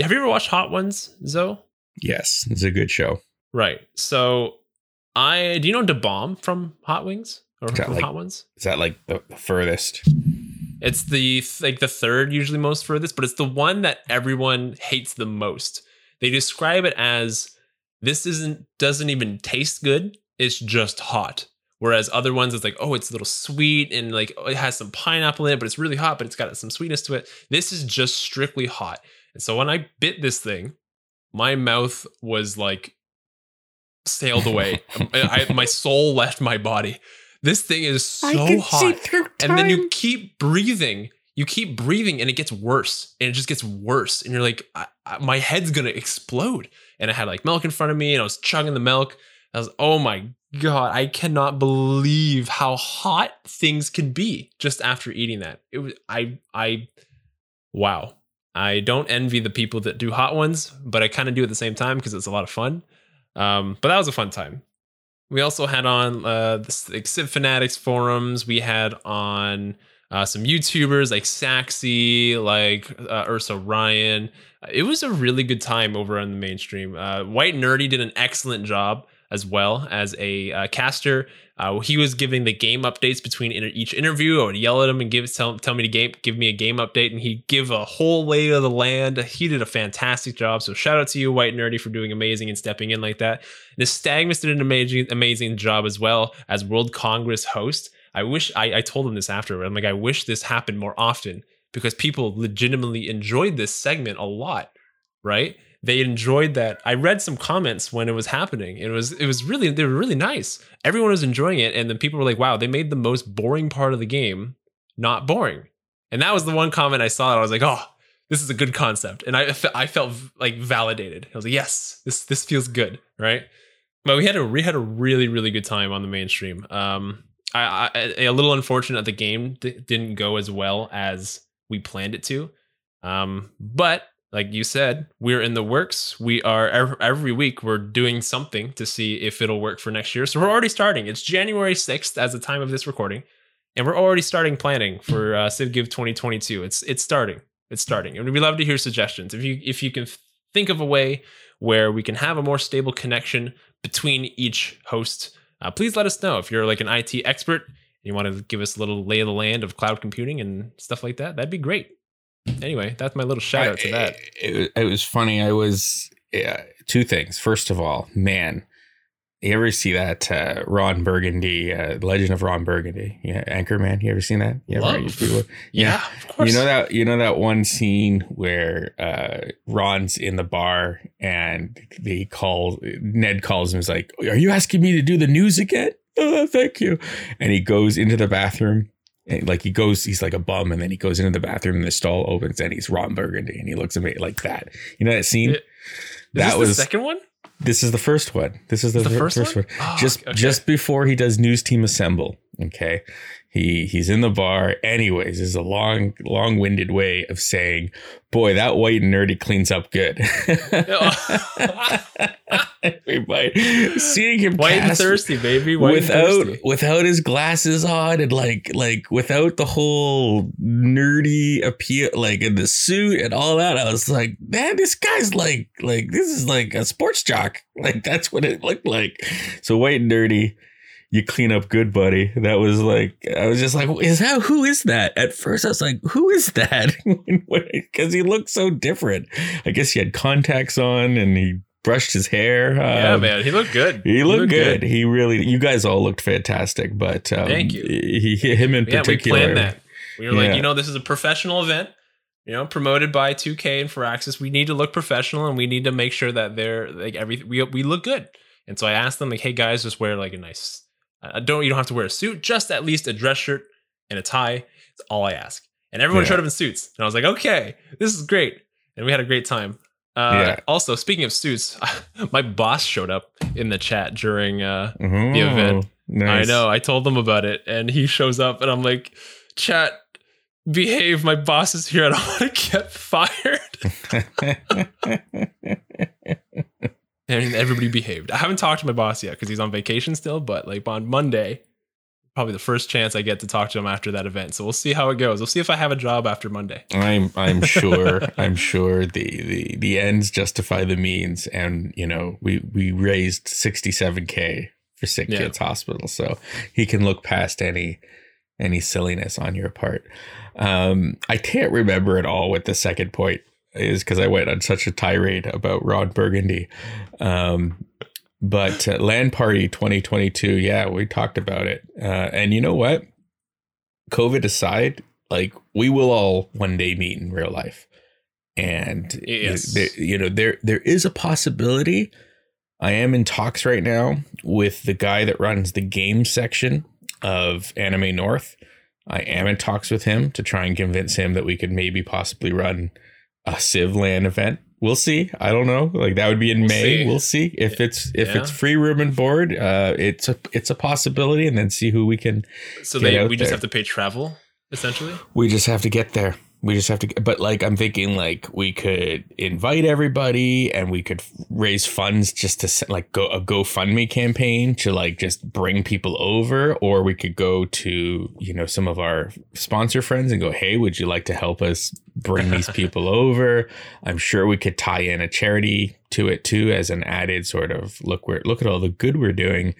A: Have you ever watched Hot Ones, Zoe?
B: Yes, it's a good show.
A: Right. So I do you know Da Bomb from Hot Wings or from
B: like-
A: Hot Ones?
B: Is that like the, the furthest?
A: It's the like the third usually most furthest, but it's the one that everyone hates the most. They describe it as this isn't doesn't even taste good. It's just hot. Whereas other ones, it's like, oh, it's a little sweet and like oh, it has some pineapple in it, but it's really hot, but it's got some sweetness to it. This is just strictly hot. And so when I bit this thing, my mouth was like sailed away. I, I- my soul left my body. This thing is so hot
B: through
A: and then you keep breathing you keep breathing and it gets worse and it just gets worse and you're like I, I, my head's gonna explode. And i had like milk in front of me and i was chugging the milk. I was oh my god i cannot believe how hot things can be just after eating that. It was i i wow. I don't envy the people that do hot ones but i kind of do at the same time because it's a lot of fun. Um, but that was a fun time. We also had on uh, the Civ Fanatics forums. We had on uh, some YouTubers like Saxy, like uh, Ursa Ryan. It was a really good time over on the mainstream. Uh, White Nerdy did an excellent job as well as a uh, caster. Uh, he was giving the game updates between inter- each interview. I would yell at him and give tell, tell me to game, give me a game update, and he'd give a whole lay of the land. He did a fantastic job. So shout out to you, White Nerdy, for doing amazing and stepping in like that. Nystagmus did an amazing, amazing job as well as World Congress host. I wish I, I told him this after. I'm like, I wish this happened more often because people legitimately enjoyed this segment a lot, right? They enjoyed that. I read some comments when it was happening. It was it was really they were really nice. Everyone was enjoying it, and then people were like, "Wow, they made the most boring part of the game not boring." And that was the one comment I saw. That I was like, "Oh, this is a good concept," and I I felt like validated. I was like, "Yes, this this feels good," right? But we had a we had a really really good time on the mainstream. Um, I, I a little unfortunate the game d- didn't go as well as we planned it to. Um, but like you said, we're in the works. We are every, week we're doing something to see if it'll work for next year. So we're already starting. It's January sixth as the time of this recording, and we're already starting planning for uh, CivGive 2022. It's it's starting. It's starting, and we'd love to hear suggestions. If you if you can think of a way where we can have a more stable connection between each host, uh, please let us know. If you're like an IT expert you want to give us a little lay of the land of cloud computing and stuff like that, that'd be great. Anyway, that's my little shout out to that.
B: It, it, it was funny. I was yeah, two things. First of all, man, you ever see that uh, Ron Burgundy, uh, Legend of Ron Burgundy? Yeah, Anchorman. You ever seen that? You ever, you-
A: Yeah, of course.
B: You know that you know that one scene where uh, Ron's in the bar and they call Ned calls him. He's like, "Are you asking me to do the news again?" Oh, thank you. And he goes into the bathroom And like he goes, he's like a bum, and then he goes into the bathroom, and the stall opens, and he's Ron Burgundy, and he looks at me like that. You know that scene? That
A: this
B: was
A: the second one.
B: this is the first one. This is the,
A: The first
B: first,
A: one?
B: one.
A: Oh,
B: just
A: okay.
B: just before he does News Team Assemble. Okay, he he's in the bar. Anyways, is a long long winded way of saying, "Boy, that white and nerdy cleans up good." Everybody seeing him
A: White and thirsty, baby. White
B: without without his glasses on and like like without the whole nerdy appeal like in the suit and all that i was like man this guy's like like this is like a sports jock like that's what it looked like so white and nerdy you clean up good buddy that was like i was just like is that who is that at first i was like who is that because he looked so different i guess he had contacts on and he brushed his hair
A: Yeah,
B: Um,
A: man, he looked good.
B: he looked good. He really. You guys all looked fantastic, but um,
A: Thank you.
B: He, him in
A: Yeah, we
B: particular.
A: planned that. We were
B: Yeah.
A: like, you know, this is a professional event, you know, promoted by 2K and Firaxis. We need to look professional and we need to make sure that they're like everything we we look good. And so I asked them like, hey guys, just wear like a nice. Uh, don't you don't have to wear a suit, just at least a dress shirt and a tie. That's all I ask. And everyone
B: Yeah.
A: showed up in suits, and I was like, okay, this is great, and we had a great time. Uh,
B: Yeah.
A: Also, speaking of suits, my boss showed up in the chat during uh,
B: Oh,
A: the event.
B: Nice.
A: I know. I told them about it, and he shows up, and I'm like, "Chat, behave. My boss is here. I don't want to get fired." And everybody behaved. I haven't talked to my boss yet because he's on vacation still. But like on Monday, probably the first chance I get to talk to him after that event. So we'll see how it goes. We'll see if I have a job after Monday.
B: I'm I'm sure I'm sure the, the the ends justify the means, and you know we we raised 67k for Sick
A: Yeah.
B: Kids Hospital, so he can look past any any silliness on your part. Um, I can't remember at all what the second point is because I went on such a tirade about Ron Burgundy. Um, but uh, LAN Party 2022, yeah, we talked about it, uh, and you know what? COVID aside, like we will all one day meet in real life and
A: Yes.
B: there, you know there there is a possibility i am in talks right now with the guy that runs the game section of anime north i am in talks with him to try and convince him that we could maybe possibly run a civ LAN event we'll see i don't know like that would be in
A: We'll
B: may
A: see.
B: we'll see if it's if
A: Yeah.
B: it's free room and board uh it's a it's a possibility and then see who we can
A: So
B: Get
A: they
B: out
A: we just have to pay travel essentially.
B: we just have to get there. We just have to, but like I'm thinking, like we could invite everybody, and we could raise funds just to like go a GoFundMe campaign to like just bring people over, or we could go to you know some of our sponsor friends and go, hey, would you like to help us bring these people over? I'm sure we could tie in a charity to it too as an added sort of look. We're look at all the good we're doing.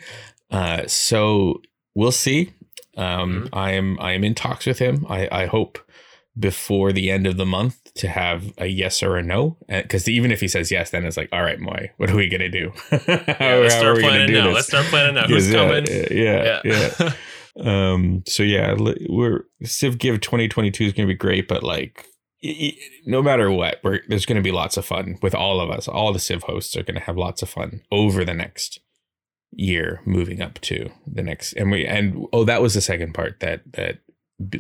B: Uh, so we'll see. Um, I am I am in talks with him. I, I hope before the end of the month to have a yes or a no. Because even if he says yes, then it's like, all right, Moy, what are we gonna do?
A: Yeah, let's start planning now. Let's start planning now. Who's
B: Yeah,
A: coming?
B: Yeah, yeah. yeah. um. So yeah, we're Civ Give 2022 is gonna be great, but like. No matter what, we're, there's going to be lots of fun with all of us. All the Civ hosts are going to have lots of fun over the next year moving up to the next and we and oh that was the second part that that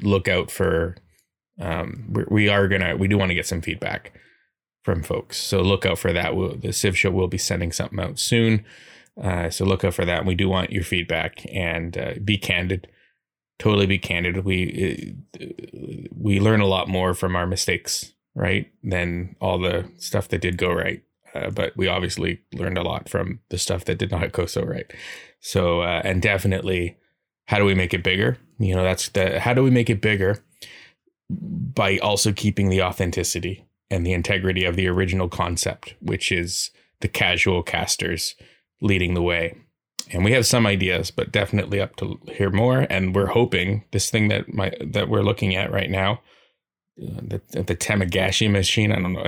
B: look out for um we, we are gonna we do want to get some feedback from folks. So look out for that. We'll, the civ show will be sending something out soon. Uh so look out for that. We do want your feedback and uh, be candid. Totally be candid. We uh, we learn a lot more from our mistakes right than all the stuff that did go right. Uh, but we obviously learned a lot from the stuff that did not go so right. So, uh, and definitely, how do we make it bigger? You know, that's the how do we make it bigger by also keeping the authenticity and the integrity of the original concept, which is the casual casters leading the way. And we have some ideas, but definitely up to hear more. And we're hoping this thing that my that we're looking at right now, the the Tamagotchi machine. I don't know,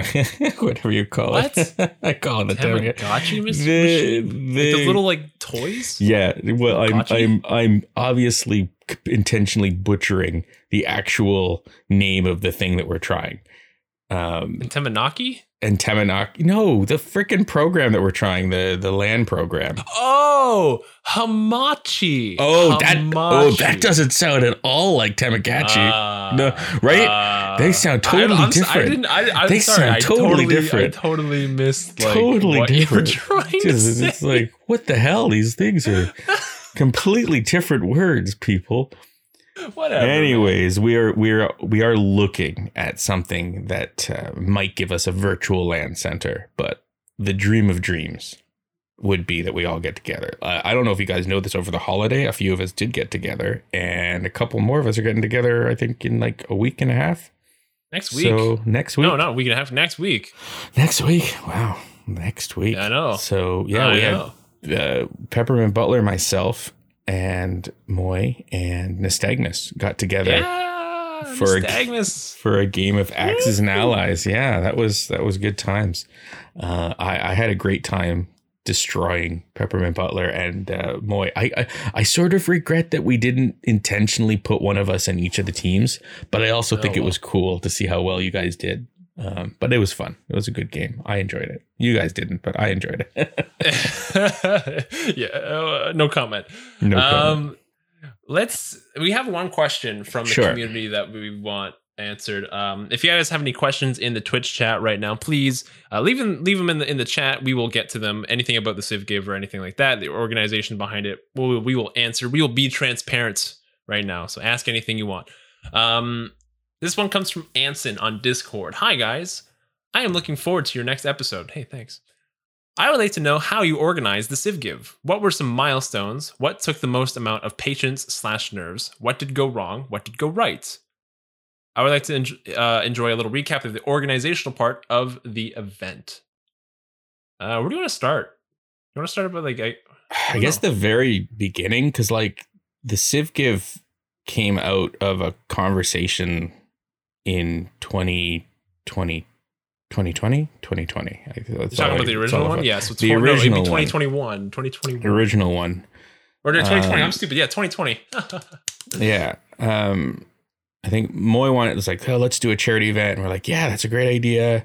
B: whatever you call it. I call it the Tamagotchi.
A: Tamagotchi mis-
B: The,
A: machine?
B: the,
A: Like the little like toys.
B: yeah. Well, I'm I'm I'm obviously intentionally butchering the actual name of the thing that we're trying. Um,
A: In Temanaki?
B: and Temanaki. No, the freaking program that we're trying, the the LAN program.
A: Oh, Hamachi.
B: Oh, that oh that doesn't sound at all like Tamagotchi.
A: Ah,
B: No, right?
A: ah.
B: They sound
A: I-
B: totally
A: I'm
B: different.
A: I didn't. I, I'm
B: They
A: sorry.
B: sound
A: I
B: totally
A: totally
B: different.
A: I totally missed. Like,
B: Totally
A: what
B: different.
A: You were trying
B: Just-
A: to say.
B: it's like what the hell? These things are completely different words, people.
A: Whatever.
B: Anyways, we are we are we are looking at something that uh, might give us a virtual LAN center, but the dream of dreams would be that we all get together. Uh, I don't know if you guys know this over the holiday. A few of us did get together, and a couple more of us are getting together. I think in like a week and a half.
A: next week.
B: So next week.
A: no, not a week and a half. Next week.
B: Next week. Wow. Next week.
A: I know.
B: So yeah,
A: I
B: we
A: know.
B: had uh, Peppermint Butler, myself, and Moy and Nystagmus got together
A: Yeah,
B: For a- for a game of Axis and Allies. Yeah, that was that was good times. Uh, I, I had a great time destroying Peppermint Butler and uh, Moy. I, I I sort of regret that we didn't intentionally put one of us in each of the teams, but I also think
A: Oh,
B: it was cool to see how well you guys did. Um, but it was fun. It was a good game. I enjoyed it. You guys didn't, but I enjoyed it.
A: yeah, uh, no comment.
B: no comment.
A: um, let's. We have one question from the
B: Sure.
A: community that we want answered. Um, if you guys have any questions in the Twitch chat right now, please uh, leave them. Leave them in the in the chat. We will get to them. Anything about the Civ Give or anything like that, the organization behind it, we will, we will answer. We will be transparent right now. So ask anything you want. Um, this one comes from Anson on Discord. Hi guys, I am looking forward to your next episode. Hey, thanks. I would like to know how you organized the Civ Give. What were some milestones? What took the most amount of patience slash nerves? What did go wrong? What did go right? I would like to en- uh, enjoy a little recap of the organizational part of the event. Uh, where do you want to start? You want to start about like I,
B: I guess the very beginning, because like the Civ Give came out of a conversation in 2020, 2020, 2020. I- that's
A: you're talking about the original one?
B: I-
A: Yeah, so it's
B: The
A: twen- no, it'd be 2021, 2021.
B: The original one.
A: or 2020.
B: Um,
A: I'm stupid. Yeah, 2020.
B: Yeah. Um, I think Moy wanted, it was like, oh, let's do a charity event. And we're like, yeah, that's a great idea.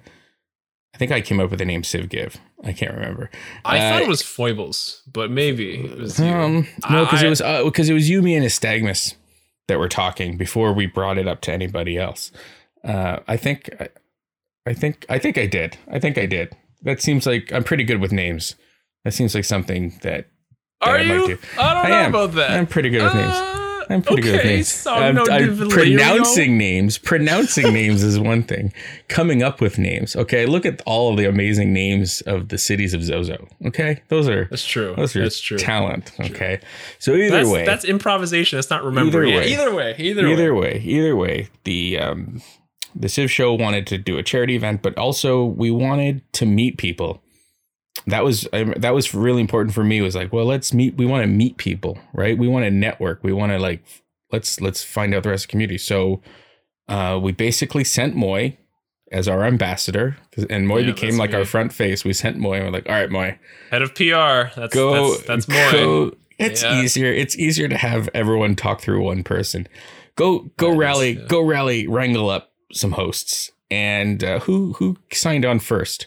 B: I think I came up with the name Civ Give. I can't remember.
A: I thought
B: Uh,
A: it was foibles, but maybe it was you.
B: Um, no, because it was because it was you, me, and Nystagmus that were talking before we brought it up to anybody else. Uh, I think, I, I think, I think I did. I think I did. That seems like I'm pretty good with names. That seems like something that
A: Are
B: I might
A: you?
B: do.
A: I don't
B: I
A: know
B: am.
A: about that.
B: I'm pretty good with names. I'm pretty good with names.
A: so
B: I'm, I'm pronouncing names. Pronouncing names is one thing. Coming up with names. Okay, look at all of the amazing names of the cities of Zozo. Okay, those are
A: That's true.
B: those are
A: That's true.
B: talent. Okay, so either
A: that's,
B: way,
A: that's improvisation. That's not remembering.
B: Either way.
A: either way. Either,
B: either
A: way.
B: way, either way, the um, the Civ Show wanted to do a charity event, but also we wanted to meet people. That was that was really important for me. Was like, well, let's meet. We want to meet people, right? We want to network. We want to like let's let's find out the rest of the community. So uh, we basically sent Moy as our ambassador and Moy
A: Yeah,
B: became like our front face. We sent Moy, and we're like, all right, Moy,
A: Head of PR. That's
B: go
A: that's, that's more.
B: go- it's
A: Yeah.
B: easier it's easier to have everyone talk through one person go go
A: That is,
B: rally
A: yeah.
B: go rally wrangle up some hosts and uh, who who signed on first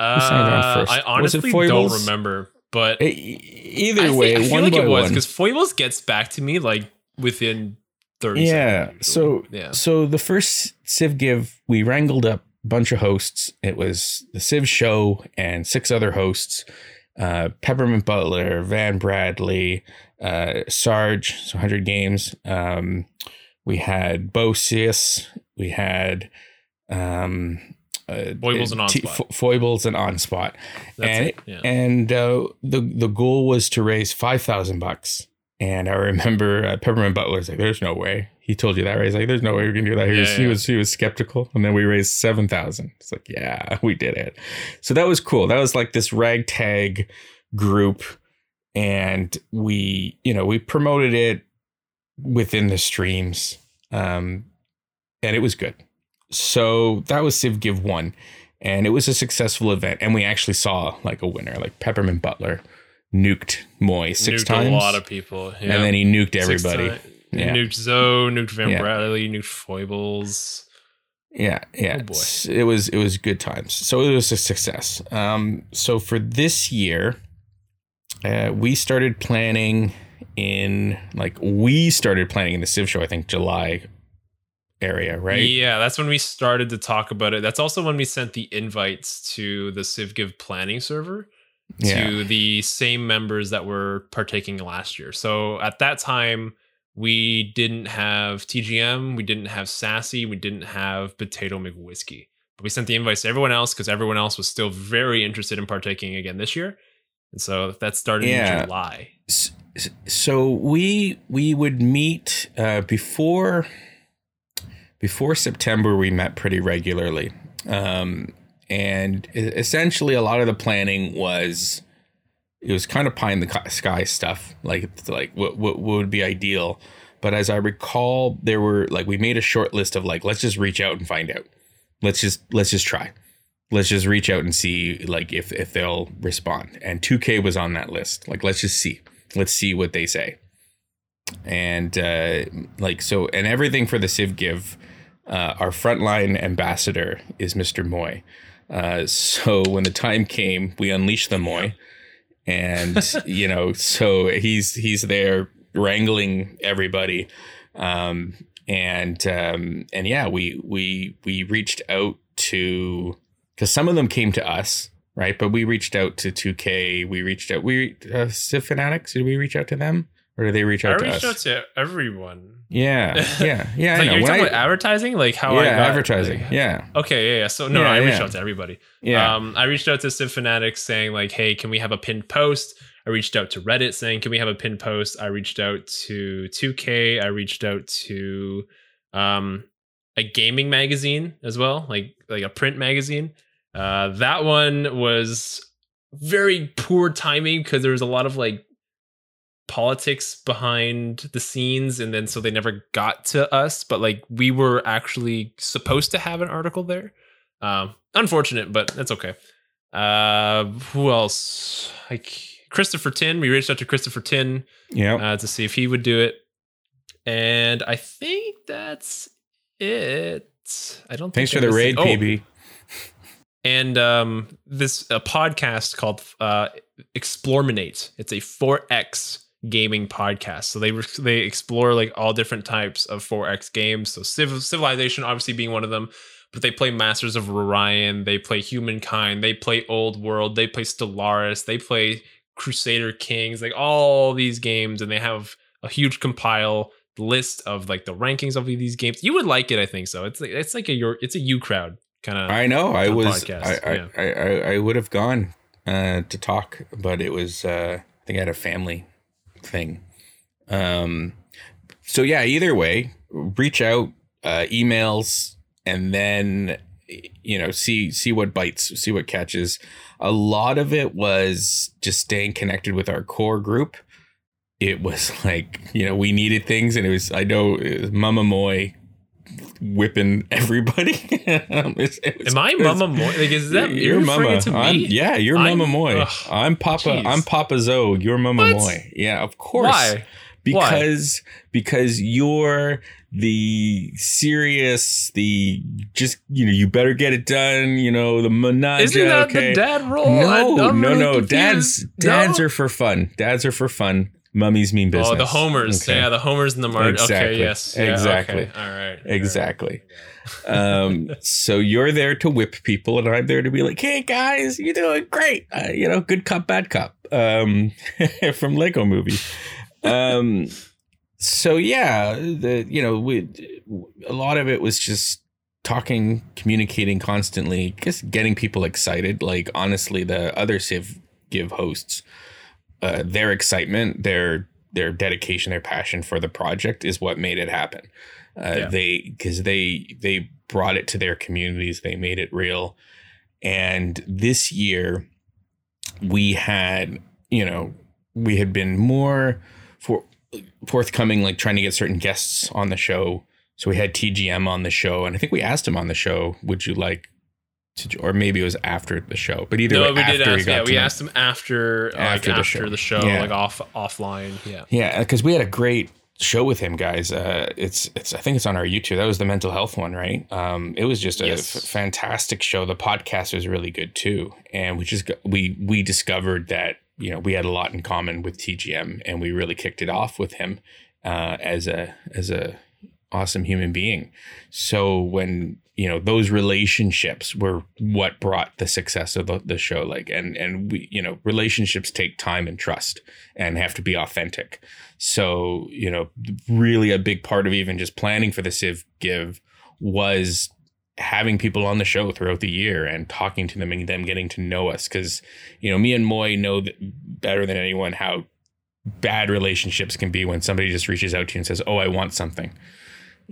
A: Uh,
B: first?
A: I
B: Was it
A: honestly don't remember, but
B: either
A: I, think-
B: way
A: I feel
B: one
A: like
B: by
A: it was because Foibles gets back to me like within thirty.
B: yeah
A: seconds
B: so
A: yeah,
B: so the first civ give we wrangled up a bunch of hosts. It was the civ show and six other hosts uh, peppermint butler van bradley uh, sarge so 100 games. Um, we had bosius we had um, uh,
A: Foibles and
B: T-
A: Onspot.
B: Fo- foibles and
A: that's
B: and
A: it. Yeah.
B: and uh, the the goal was to raise five thousand bucks. And I remember uh, Peppermint Butler's like, "There's no way." He told you that, right? He's like, "There's no way we can do that." He,
A: Yeah,
B: was, he was he was skeptical, and then we raised seven thousand. It's like, yeah, we did it. So that was cool. That was like this ragtag group, and we, you know, we promoted it within the streams, um, and it was good. So that was Civ Give one, and it was a successful event. And we actually saw like a winner, like Peppermint Butler nuked Moy six
A: nuked
B: times,
A: a lot of people, yeah.
B: and then he nuked everybody. Yeah.
A: Nuked Zoe, nuked Van
B: Yeah.
A: Bradley, nuked Foibles.
B: Yeah, yeah.
A: Oh, boy.
B: It was it was good times. So it was a success. Um, so for this year, uh, we started planning in like we started planning in the Civ show. I think July area, right?
A: Yeah, that's when we started to talk about it. That's also when we sent the invites to the CivGive planning server to the same members that were partaking last year. So at that time, we didn't have TGM, we didn't have Sassy, we didn't have Potato McWhiskey. But we sent the invites to everyone else because everyone else was still very interested in partaking again this year. And so that started
B: Yeah.
A: in July.
B: So we we would meet uh, before before September. We met pretty regularly, um, and essentially a lot of the planning was it was kind of pie in the sky stuff, like like what, what what would be ideal. But as I recall, there were like we made a short list of like let's just reach out and find out. Let's just let's just try. Let's just reach out and see like if if they'll respond. And 2K was on that list. Like let's just see let's see what they say and uh like so and everything for the civ give uh our frontline ambassador is mr moy uh so when the time came we unleashed the moy and you know so he's he's there wrangling everybody um and um and yeah we we we reached out to because some of them came to us right? But we reached out to 2K. We reached out. We uh, Civ Fanatics. Did we reach out to them, or do they reach
A: I
B: out to
A: reached
B: us?
A: out to everyone.
B: yeah, yeah, yeah. I know.
A: you're
B: When
A: talking
B: I-
A: about advertising, like how
B: yeah,
A: I got
B: advertising.
A: like-
B: yeah,
A: Okay, yeah, yeah. So no,
B: Yeah,
A: I reached
B: yeah.
A: out to everybody.
B: yeah.
A: Um, I reached out to Civ Fanatics saying like, "Hey, can we have a pinned post?" I reached out to Reddit saying, "Can we have a pinned post?" I reached out to 2K. I reached out to um, a gaming magazine as well, like like a print magazine. Uh, that one was very poor timing because there was a lot of like politics behind the scenes and then so they never got to us but like we were actually supposed to have an article there um unfortunate but that's okay uh who else like christopher tin we reached out to christopher tin
B: yeah.
A: uh, to see if he would do it and i think that's it i don't think Thanks
B: for the raid,
A: missed- oh,
B: PB.
A: and um, this a podcast called uh, Explorminate. It's a 4X gaming podcast. So they they explore like all different types of 4X games. So Civ- Civilization obviously being one of them, but they play Masters of Orion, they play Humankind, they play Old World, they play Stellaris, they play Crusader Kings, like all these games, and they have a huge compile list of like the rankings of these games. You would like it, I think so. It's like it's like a your it's a you crowd kind of.
B: I know. I was.
A: podcast,
B: I,
A: yeah.
B: I, I, I, I would have gone uh, to talk, but it was. Uh, I think I had a family thing. Um. So yeah. Either way, reach out, uh, emails, and then you know see see what bites, see what catches. A lot of it was just staying connected with our core group. It was like you know we needed things, and it was I know was Mama Moy whipping everybody. Um, it was- it was-
A: Am I Mama Moy? Like, is that
B: you're Mama?
A: to
B: I'm- yeah, you're
A: I'm-
B: Mama Moy.
A: ugh,
B: I'm Papa.
A: jeez.
B: I'm Papa Zoe. You're Mama
A: What?
B: Moy. Yeah, of course.
A: Why?
B: Because because you're the serious, the just you know you better get it done. You know the menage.
A: Isn't that
B: okay.
A: the dad role?
B: no, no,
A: really
B: no.
A: confused.
B: Dads, dads
A: No?
B: are for fun. Dads are for fun. Mummies mean business.
A: Oh, the homers.
B: Okay.
A: Yeah, the homers and the Mart.
B: Exactly.
A: Okay, yes. Yeah,
B: Exactly.
A: okay. All right.
B: Exactly. um, so you're there to whip people, and I'm there to be like, "Hey guys, you're doing great. Uh, you know, good cop, bad cop." Um, from Lego Movie. Um, so yeah, the you know, we a lot of it was just talking, communicating constantly, just getting people excited. Like honestly, the other Civ Give hosts, uh, their excitement, their their dedication, their passion for the project is what made it happen. Uh,
A: Yeah.
B: They because they they brought it to their communities, they made it real, and this year we had you know we had been more for forthcoming, like trying to get certain guests on the show. So we had TGM on the show, and I think we asked him on the show, "Would you like?" To Or maybe it was after the show, but either
A: No,
B: way,
A: we
B: after
A: did ask.
B: got
A: Yeah, we
B: know-
A: asked him after,
B: After
A: like
B: the
A: after
B: show.
A: the show,
B: Yeah.
A: like off offline. Yeah.
B: Yeah, because we had a great show with him, guys. Uh, it's it's I think it's on our YouTube. That was the mental health one, right? Um, it was just a
A: Yes.
B: f- fantastic show. The podcast was really good too, and we just got, we we discovered that you know we had a lot in common with TGM, and we really kicked it off with him uh, as a as a awesome human being. So when you know those relationships were what brought the success of the, the show like and and we you know relationships take time and trust and have to be authentic. So you know really a big part of even just planning for the civ give was having people on the show throughout the year and talking to them and them getting to know us because you know me and moy know better than anyone how bad relationships can be when somebody just reaches out to you and says oh i want something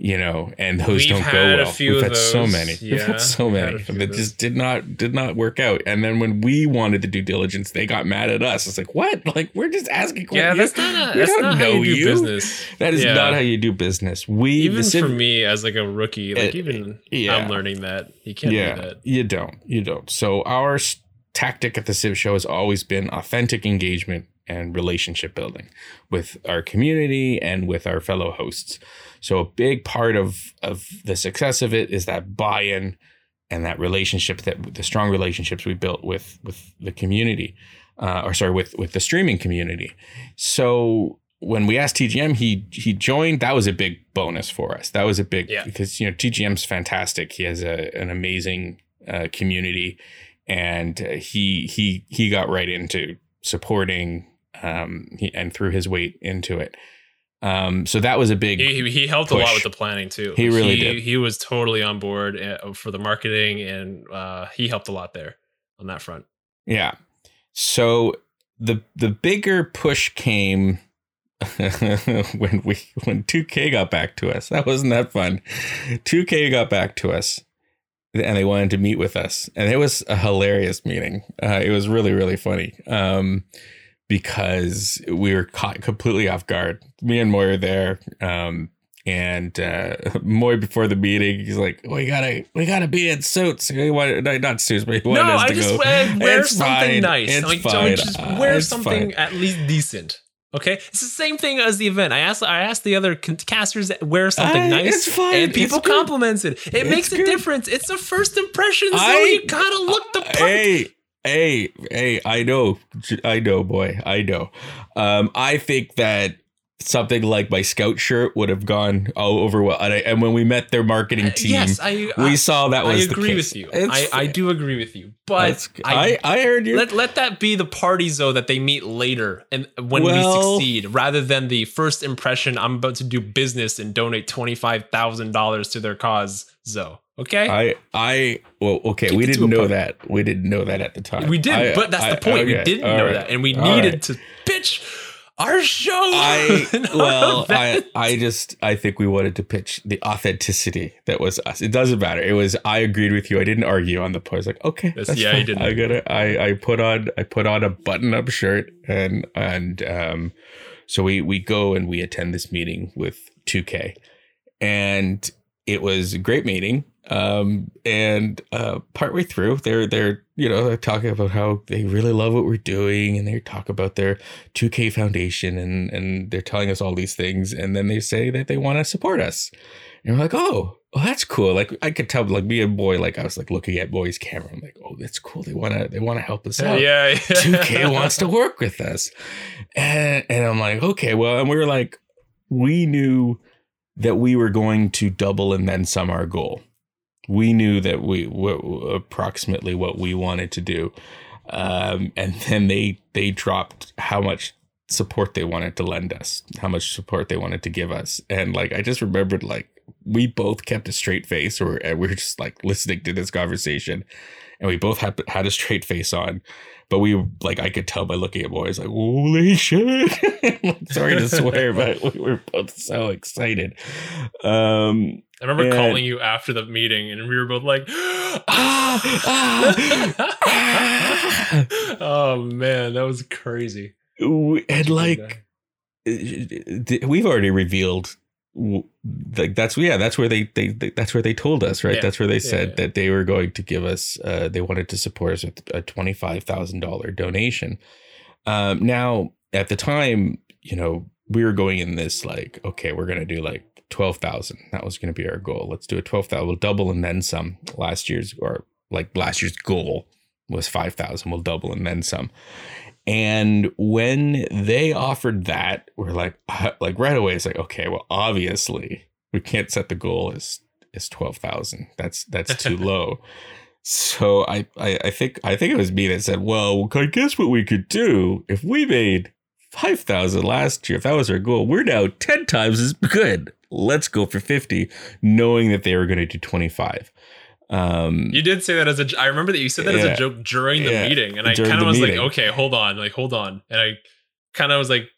B: you know and those
A: We've
B: don't go well we've had so
A: those.
B: many we've
A: Yeah,
B: had so
A: we've had
B: many
A: a
B: that just did not did not work out and then when we wanted the due diligence they got mad at us it's like what like we're just asking
A: questions.
B: Yeah,
A: that's not, that's not how you do
B: you.
A: business.
B: that is
A: Yeah.
B: not how you do business we
A: Even
B: Civ-
A: for me as like a rookie, like
B: Uh,
A: even
B: yeah.
A: I'm learning that you can't
B: yeah,
A: do that.
B: You don't. You don't. So our tactic at the Civ Show has always been authentic engagement and relationship building with our community and with our fellow hosts. So a big part of of the success of it is that buy-in and that relationship that the strong relationships we built with with the community, uh, or sorry, with with the streaming community. So when we asked TGM, he he joined. That was a big bonus for us. That was a big
A: Yeah.
B: because you know TGM's fantastic. He has a an amazing uh, community, and uh, he he he got right into supporting um he, and threw his weight into it. Um, so that was a big
A: He, he, he helped a lot with the planning too.
B: He really
A: he,
B: did.
A: He was totally on board uh, for the marketing, and uh, he helped a lot there on that front.
B: Yeah. So the the bigger push came when we when 2K got back to us. That wasn't that fun. 2K got back to us and they wanted to meet with us. And it was a hilarious meeting. Uh, it was really really funny. Um because we were caught completely off guard. Me and Moy were there. Um and uh Moy before the meeting, he's like, "We gotta, we gotta be in suits. We want, not suits, but he wanted
A: no,
B: us
A: I
B: to
A: just
B: go.
A: wear, wear
B: It's
A: something
B: fine.
A: nice.
B: It's
A: like,
B: fine.
A: don't just
B: Uh,
A: wear
B: it's
A: something
B: fine.
A: at least decent. Okay, it's the same thing as the event. I asked, I asked the other casters wear something
B: I-
A: nice,
B: it's fine.
A: and people
B: It's good.
A: it. It
B: It's
A: makes a difference. It's the first impression, so
B: I-
A: you gotta look the part.
B: Hey, hey, hey! I know, I know, boy, I know. Um, I think that something like my scout shirt would have gone all over well. And, I, and when we met their marketing team,
A: Uh, yes, I,
B: we
A: I,
B: saw that
A: I
B: was the
A: agree
B: case.
A: with you. I, I do agree with you, but I,
B: I, I heard you.
A: let let that be the party though that they meet later and when we succeed, rather than the first impression. I'm about to do business and donate twenty five thousand dollars to their cause. Zo, okay.
B: I, I, well, okay,
A: Keep
B: we didn't know that. We didn't know that at the time.
A: we did,
B: I-
A: but that's
B: I-
A: the point. we didn't
B: all
A: know
B: right,
A: that, and we
B: all
A: needed
B: right.
A: to pitch our show.
B: I well, I. I just I think we wanted to pitch the authenticity that was us. It doesn't matter. It was I agreed with you. I didn't argue on the point. I was like, okay,
A: That's-
B: that's
A: yeah, you
B: fine.
A: didn't
B: I
A: argue.
B: got it. I I put on I put on a button up shirt and and um, so we we go and we attend this meeting with 2K, and it was a great meeting. Um, and uh, partway through, they're they're you know they're talking about how they really love what we're doing, and they talk about their 2K Foundation, and and they're telling us all these things, and then they say that they want to support us, and we're like, oh, well, that's cool. Like I could tell, like me and Moy, like I was like looking at Moy's camera, I'm like, oh, that's cool. They wanna they wanna help us
A: yeah,
B: out.
A: yeah.
B: 2K wants to work with us. And, and I'm like, okay, well, and we were like, we knew that we were going to double and then some our goal. We knew that we were approximately what we wanted to do. Um, and then they they dropped how much support they wanted to lend us, how much support they wanted to give us. And like I just remembered like we both kept a straight face or we were just like listening to this conversation and we both had had a straight face on but we like I could tell by looking at Moy's like holy shit. Sorry to swear but we were both so excited. Um
A: I remember
B: And-
A: calling you after the meeting, and we were both like,
B: ah,
A: "Oh man, that was crazy!"
B: And like we've already revealed like that's yeah that's where they, they they that's where they told us right
A: Yeah.
B: that's where they said
A: yeah.
B: that they were going to give us uh they wanted to support us with a $25000 donation um now at the time you know we were going in this like, okay, we're gonna do like twelve thousand. That was gonna be our goal. Let's do a twelve thousand. We'll double and then some. Last year's or like last year's goal was five thousand. We'll double and then some. And when they offered that, we're like, uh, like right away, it's like, okay, well, obviously we can't set the goal as as twelve thousand. That's that's too low. So I, I I think I think it was me that said, well, I guess what we could do if we made five thousand last year, if that was our goal, we're now ten times as good. Let's go for fifty, knowing that they were going to do twenty five.
A: Um, you did say that as a. I remember that you said that yeah, as a joke during the yeah, meeting, and I kind of was meeting. like, okay, hold on, like hold on, and I kind of was like,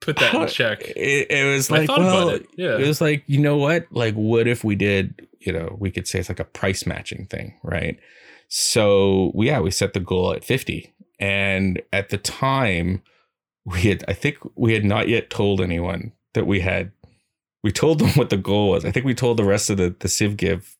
A: put that in check.
B: It, it was like, well, it. Yeah. it was like, you know what? Like, what if we did? You know, we could say it's like a price matching thing, right? So yeah, we set the goal at fifty, and at the time, we had I think we had not yet told anyone that we had. We told them what the goal was. I think we told the rest of the the Civ Give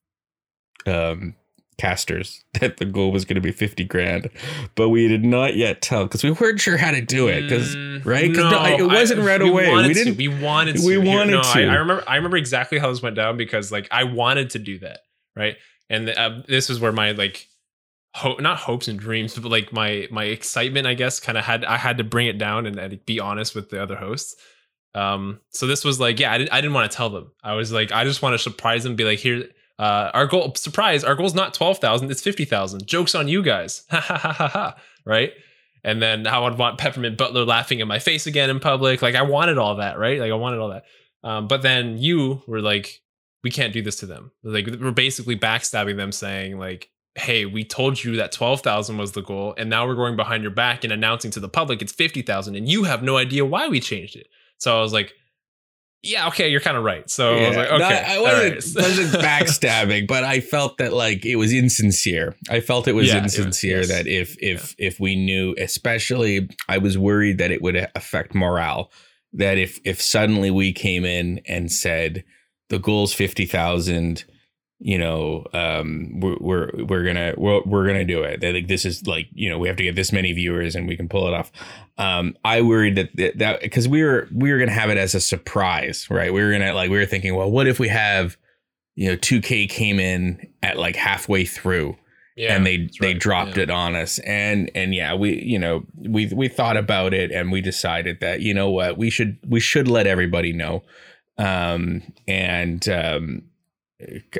B: um, casters that the goal was going to be 50 grand but we did not yet tell because we weren't sure how to do it because mm, right? Because no, no, it wasn't I, right we away. We didn't
A: to, we wanted to
B: we wanted no, to.
A: I, I, remember i remember exactly how this went down because like i wanted to do that right? And uh, this is where my like hope not hopes and dreams but like my my excitement i guess kind of had i had to bring it down and, and be honest with the other hosts. Um so this was like yeah i didn't, I didn't want to tell them. I was like i just want to surprise them be like here uh, our goal, surprise, our goal is not 12,000, it's 50,000. Joke's on you guys. Ha ha ha ha ha. Right. And then how I'd want Peppermint Butler laughing in my face again in public. Like I wanted all that, right? Like I wanted all that. Um, but then you were like, we can't do this to them. Like we're basically backstabbing them saying like, hey, we told you that 12,000 was the goal. And now we're going behind your back and announcing to the public it's 50,000 and you have no idea why we changed it. So I was like, yeah, okay, you're kind of right. So yeah. I was like, okay, no,
B: I wasn't, right. wasn't backstabbing, but I felt that like it was insincere. I felt it was yeah, insincere it was, that if if yeah. if we knew, especially, I was worried that it would affect morale. That if if suddenly we came in and said the goal's fifty thousand, you know, um, we're, we're, we're gonna, we're, we're gonna do it. They like, this is like, you know, we have to get this many viewers and we can pull it off. Um, I worried that that, because we were, we were gonna have it as a surprise, right? We were gonna like, we were thinking, well, what if we have, you know, 2K came in at like halfway through yeah, and they they right. dropped yeah. it on us and and yeah we you know we we thought about it and we decided that you know what we should we should let everybody know um and um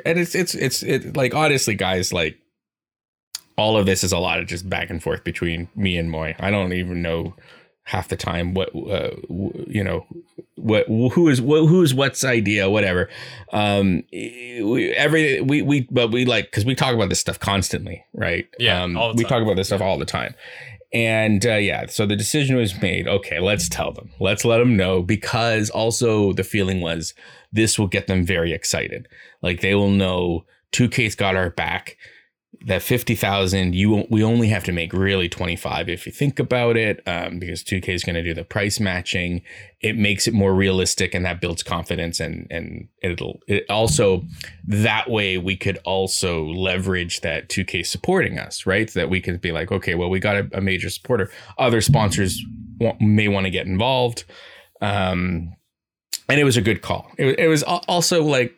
B: and it's it's it's it like honestly guys like all of this is a lot of just back and forth between me and Moy. I don't even know half the time what uh, you know what who is what, who is what's idea whatever. Um we, every we we but we like because we talk about this stuff constantly right?
A: Yeah
B: um we talk about this stuff all the time. And uh, yeah so the decision was made. Okay let's tell them. Let's let them know because also the feeling was this will get them very excited. Like they will know 2K's got our back. That 50,000, you we only have to make really 25 if you think about it, um, because 2K is going to do the price matching. It makes it more realistic and that builds confidence. And, and it'll, it also, that way we could also leverage that 2K supporting us, right? So that we could be like, okay, well, we got a, a major supporter. Other sponsors want, may want to get involved. Um, and it was a good call. It, it was also like,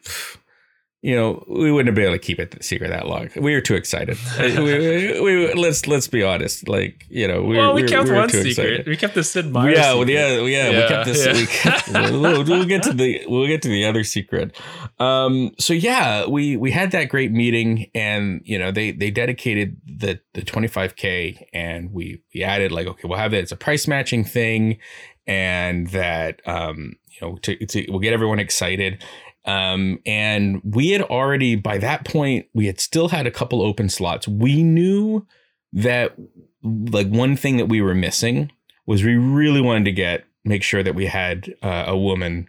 B: you know, we wouldn't have been able to keep it secret that long. We were too excited. we, we, we, let's let's be honest. Like, you know, we,
A: well, we,
B: we
A: kept one secret. Excited. We kept the Sid Meier.
B: Yeah, well, yeah, yeah, yeah, We kept this. Yeah. We kept, we'll, we'll, get to the we'll get to the other secret. Um, so yeah, we we had that great meeting, and you know, they they dedicated the the 25k, and we we added like, okay, we'll have it. It's a price matching thing, and that um you know, to, to we'll get everyone excited. Um, and we had already by that point we had still had a couple open slots. We knew that like one thing that we were missing was we really wanted to get make sure that we had uh, a woman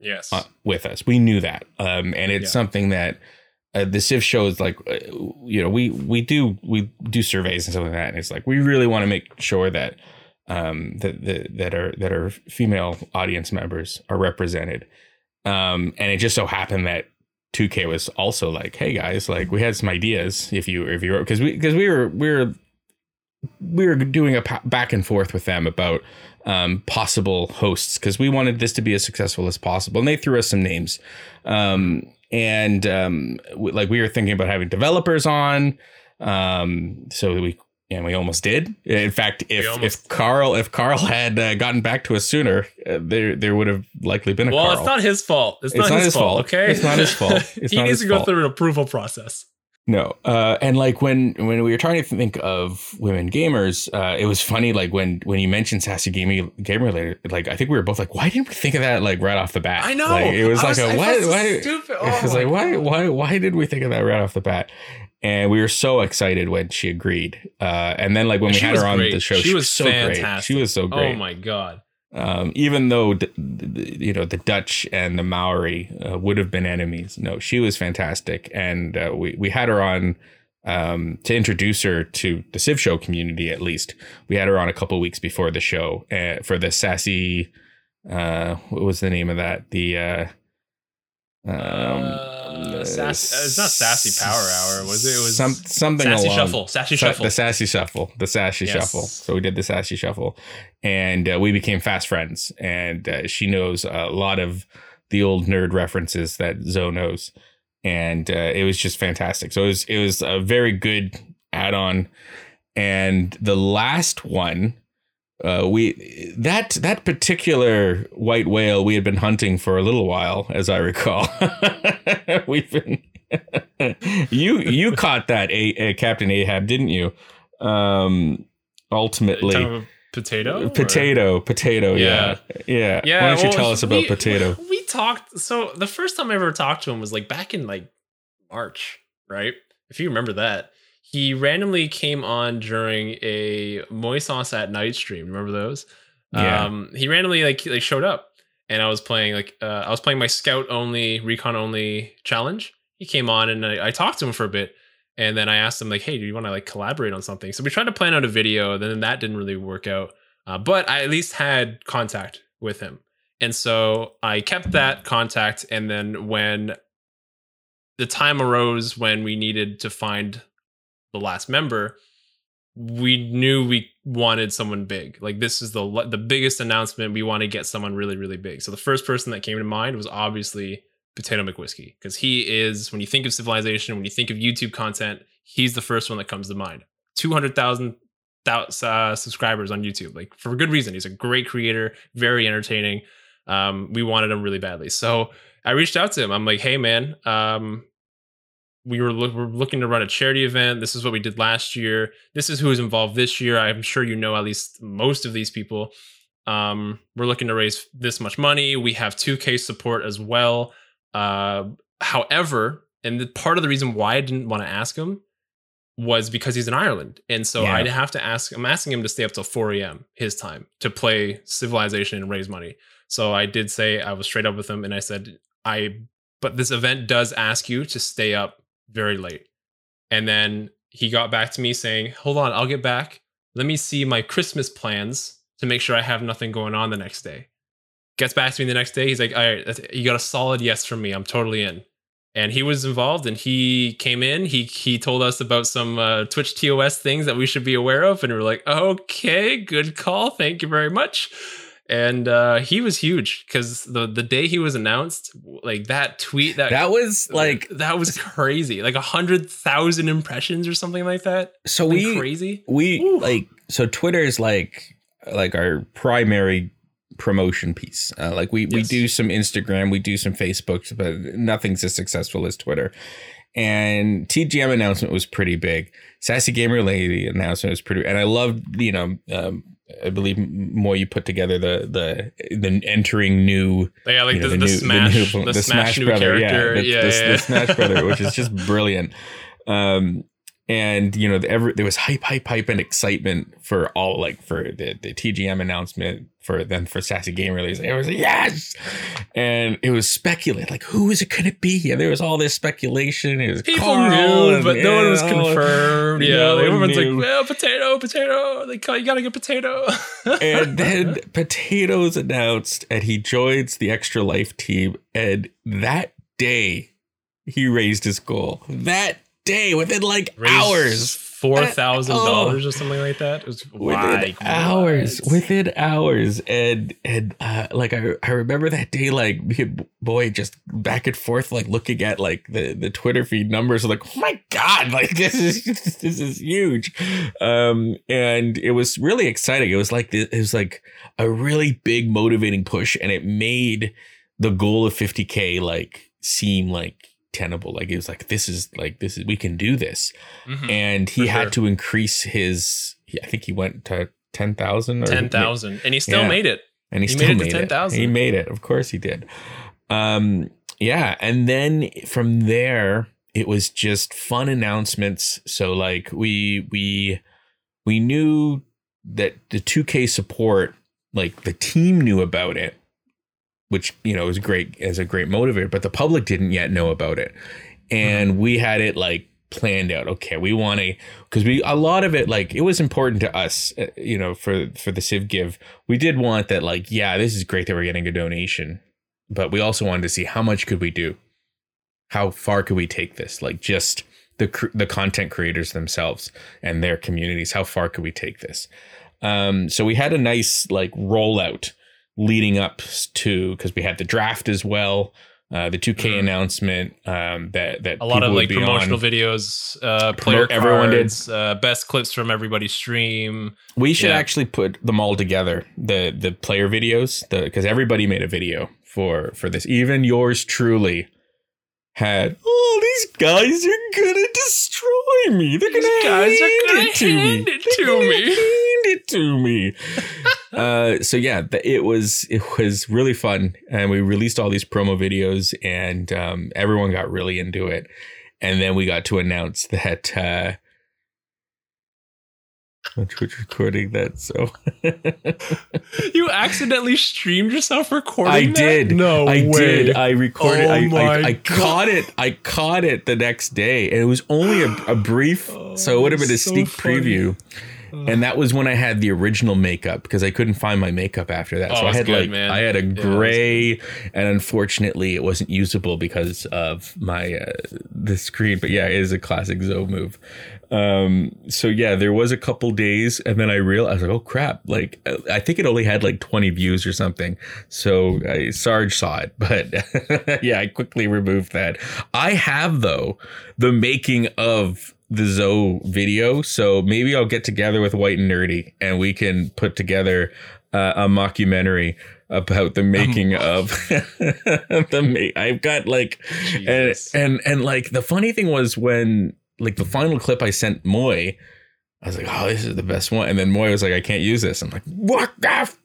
A: yes
B: uh, with us. We knew that, um, and it's yeah. something that uh, the Civ shows like uh, you know we we do we do surveys and stuff like that, and it's like we really want to make sure that um, that, that that are that are female audience members are represented. Um, and it just so happened that 2K was also like, "Hey guys, like we had some ideas. If you if you were because we because we were we were we were doing a back and forth with them about um, possible hosts because we wanted this to be as successful as possible. And they threw us some names. Um, and um, like we were thinking about having developers on. Um, so we and we almost did. In fact, if if Carl if Carl had uh, gotten back to us sooner, uh, there there would have likely been a
A: Well,
B: Carl.
A: it's not his fault. It's,
B: It's
A: not, his, fault, Okay,
B: It's not his fault. It's
A: he
B: not
A: needs to go
B: fault.
A: through an approval process.
B: No, uh, and like when when we were trying to think of women gamers, uh, it was funny. Like when when you mentioned sassy gaming gamer later, like I think we were both like, why didn't we think of that like right off the bat?
A: I know.
B: Like, it was
A: I
B: like
A: was-
B: a
A: I
B: why why
A: stupid.
B: it was
A: Oh
B: like
A: my
B: why why why did we think of that right off the bat? And we were so excited when she agreed. Uh, and then like when we
A: She
B: had her on
A: great.
B: the show,
A: She
B: she,
A: was
B: was so great.
A: fantastic.
B: She was so great.
A: Oh my god.
B: Um, even though d- d- you know the Dutch and the Maori uh, would have been enemies, no, she was fantastic, and uh, we we had her on um, to introduce her to the Civ Show community. At least we had her on a couple weeks before the show uh, for the sassy. Uh, what was the name of that? The uh, um,
A: Uh, sass- uh, it's not Sassy Power Hour, was it? It was
B: some something
A: Sassy
B: along-
A: Shuffle. Sassy
B: Sa-
A: Shuffle.
B: The sassy shuffle. The sassy
A: Yes.
B: shuffle. So we did the sassy shuffle, and uh, we became fast friends. And uh, she knows a lot of the old nerd references that Zoe knows, and uh, it was just fantastic. So it was it was a very good add on. And the last one, uh, we that that particular white whale we had been hunting for a little while, as I recall. We've been you you caught that a, a Captain Ahab, didn't you? Um, ultimately,
A: about potato. or-
B: potato, potato, yeah, yeah.
A: Yeah.
B: Why don't you
A: well,
B: tell us about
A: we-
B: potato?
A: We talked. So the first time I ever talked to him was like back in like March, right? If you remember that. He randomly came on during a Moy Sauce at Night stream. Remember those?
B: Yeah.
A: Um, he randomly like like showed up, and I was playing like uh, I was playing my scout only, recon only challenge. He came on, and I, I talked to him for a bit, and then I asked him like, "Hey, do you want to like collaborate on something?" So we tried to plan out a video. Then that didn't really work out, uh, but I at least had contact with him, and so I kept that contact. And then when the time arose when we needed to find the last member, we knew we wanted someone big. Like this is the the biggest announcement. We want to get someone really really big. So the first person that came to mind was obviously Potato McWhiskey because he is when you think of civilization, when you think of YouTube content, he's the first one that comes to mind. Two hundred thousand uh, subscribers on YouTube, like for good reason. He's a great creator, very entertaining. Um, we wanted him really badly, so I reached out to him. I'm like, hey man, um, we were, look, we're looking to run a charity event. This is what we did last year. This is who is involved this year. I'm sure you know at least most of these people. Um, we're looking to raise this much money. We have 2K support as well. Uh, however, and the, part of the reason why I didn't want to ask him was because he's in Ireland, and so
B: Yeah.
A: I'd have to ask. I'm asking him to stay up till 4 a.m. his time to play Civilization and raise money. So I did say I was straight up with him, and I said I. But this event does ask you to stay up very late. And then he got back to me saying, Hold on, I'll get back. Let me see my Christmas plans to make sure I have nothing going on the next day. Gets back to me the next day. He's like, All right, you got a solid yes from me. I'm totally in. And he was involved and he came in. He he told us about some uh, Twitch TOS things that we should be aware of. And we are like, okay, good call. Thank you very much. And uh, he was huge because the, the day he was announced, like that tweet that
B: That was like
A: that was crazy. Like a hundred thousand impressions or something like that.
B: so
A: Something
B: we
A: crazy.
B: we
A: Ooh.
B: like so Twitter is like like our primary promotion piece. Uh, like we we do some Instagram, we do some Facebook, but nothing's as successful as Twitter. And TGM announcement was pretty big. Sassy Gamer Lady announcement was pretty, and I loved you know. Um, I believe more you put together the the the entering new
A: Yeah, like
B: you know,
A: the, the, smash, the, smash, new
B: brother,
A: character.
B: yeah, the,
A: Yeah,
B: the,
A: yeah,
B: the Smash brother, which is just brilliant. Um, and you know, the, ever there was hype, hype, hype, and excitement for all like for the, the TGM announcement for then for Sassy Gamer Lady. It was yes, and it was speculated like who is it going to be? And there was all this speculation. It was
A: People
B: Carl
A: knew,
B: and-
A: but no one was confirmed. Yeah,
B: no
A: like, everyone's
B: knew.
A: like, well, potato, potato. Like, you gotta get potato.
B: and then Potatoes announced, and he joins the Extra Life team. And that day, he raised his goal. That day, within like
A: Raised
B: hours,
A: four thousand dollars or something like that. It was
B: within
A: like
B: hours,
A: what?
B: within hours, and and uh, like I I remember that day, like me and Moy just back and forth, like looking at like the the Twitter feed numbers, like oh my god, like this is this is huge, um, and it was really exciting. It was like it was like a really big motivating push, and it made the goal of 50k like seem like tenable like it was like this is like this is we can do this
A: Mhm.
B: and he had
A: sure.
B: to increase his I think he went to 10,000 or
A: ten thousand, and he still
B: Yeah.
A: made it.
B: and he,
A: He
B: still
A: made it
B: made
A: to
B: it.
A: 10,000.
B: He made it. Of course he did. Um yeah, and then from there it was just fun announcements. So like we we we knew that the 2K support like the team knew about it which you know was great as a great motivator but the public didn't yet know about it. And we had it like planned out. Okay we want to because we a lot of it like it was important to us uh, you know for for the civ give. We did want that like yeah this is great that we're getting a donation but we also wanted to see how much could we do? How far could we take this? Like just the the content creators themselves and their communities how far could we take this? Um so we had a nice like rollout leading up to because we had the draft as well uh the 2k
A: Mhm.
B: announcement um that that
A: A lot of like promotional
B: on.
A: videos, uh, player
B: Promote- everyone did.
A: uh, best clips from everybody's stream.
B: We should
A: Yeah.
B: actually put them all together. The the player videos, the because everybody made a video for for this. Even yours truly had. Oh, these guys are gonna destroy me. They're
A: These
B: gonna
A: guys are
B: hand
A: gonna
B: it to me.
A: hand it
B: They're
A: to
B: gonna
A: me."
B: Hand it to me. uh, so yeah, it was it was really fun, and we released all these promo videos, and um, everyone got really into it. And then we got to announce that. Uh, on Twitch recording that, so
A: You accidentally streamed yourself recording.
B: I
A: that?
B: did.
A: No
B: I
A: way.
B: did. I recorded.
A: Oh
B: I,
A: my
B: I, I caught it. I caught it the next day, and it was only a, a brief, so it would have been a
A: so
B: sneak
A: funny.
B: preview. And that was when I had the original makeup because I couldn't find my makeup after that.
A: Oh,
B: so I had
A: good,
B: like
A: man.
B: I had a gray, and unfortunately, it wasn't usable because of my uh, the screen. But yeah, it is a classic Zoe move. Um, so yeah, there was a couple days, and then I realized like, oh crap! Like I think it only had like twenty views or something. So I, Sarge saw it, but yeah, I quickly removed that. I have though the making of the Zoe video, so maybe I'll get together with White and Nerdy, and we can put together uh, a mockumentary about the making of the. Ma- I've got like and,
A: Jesus.
B: and and like the funny thing was when like the final clip I sent Moy, I was like, oh, this is the best one. And then Moy was like, I can't use this. I'm like, what the?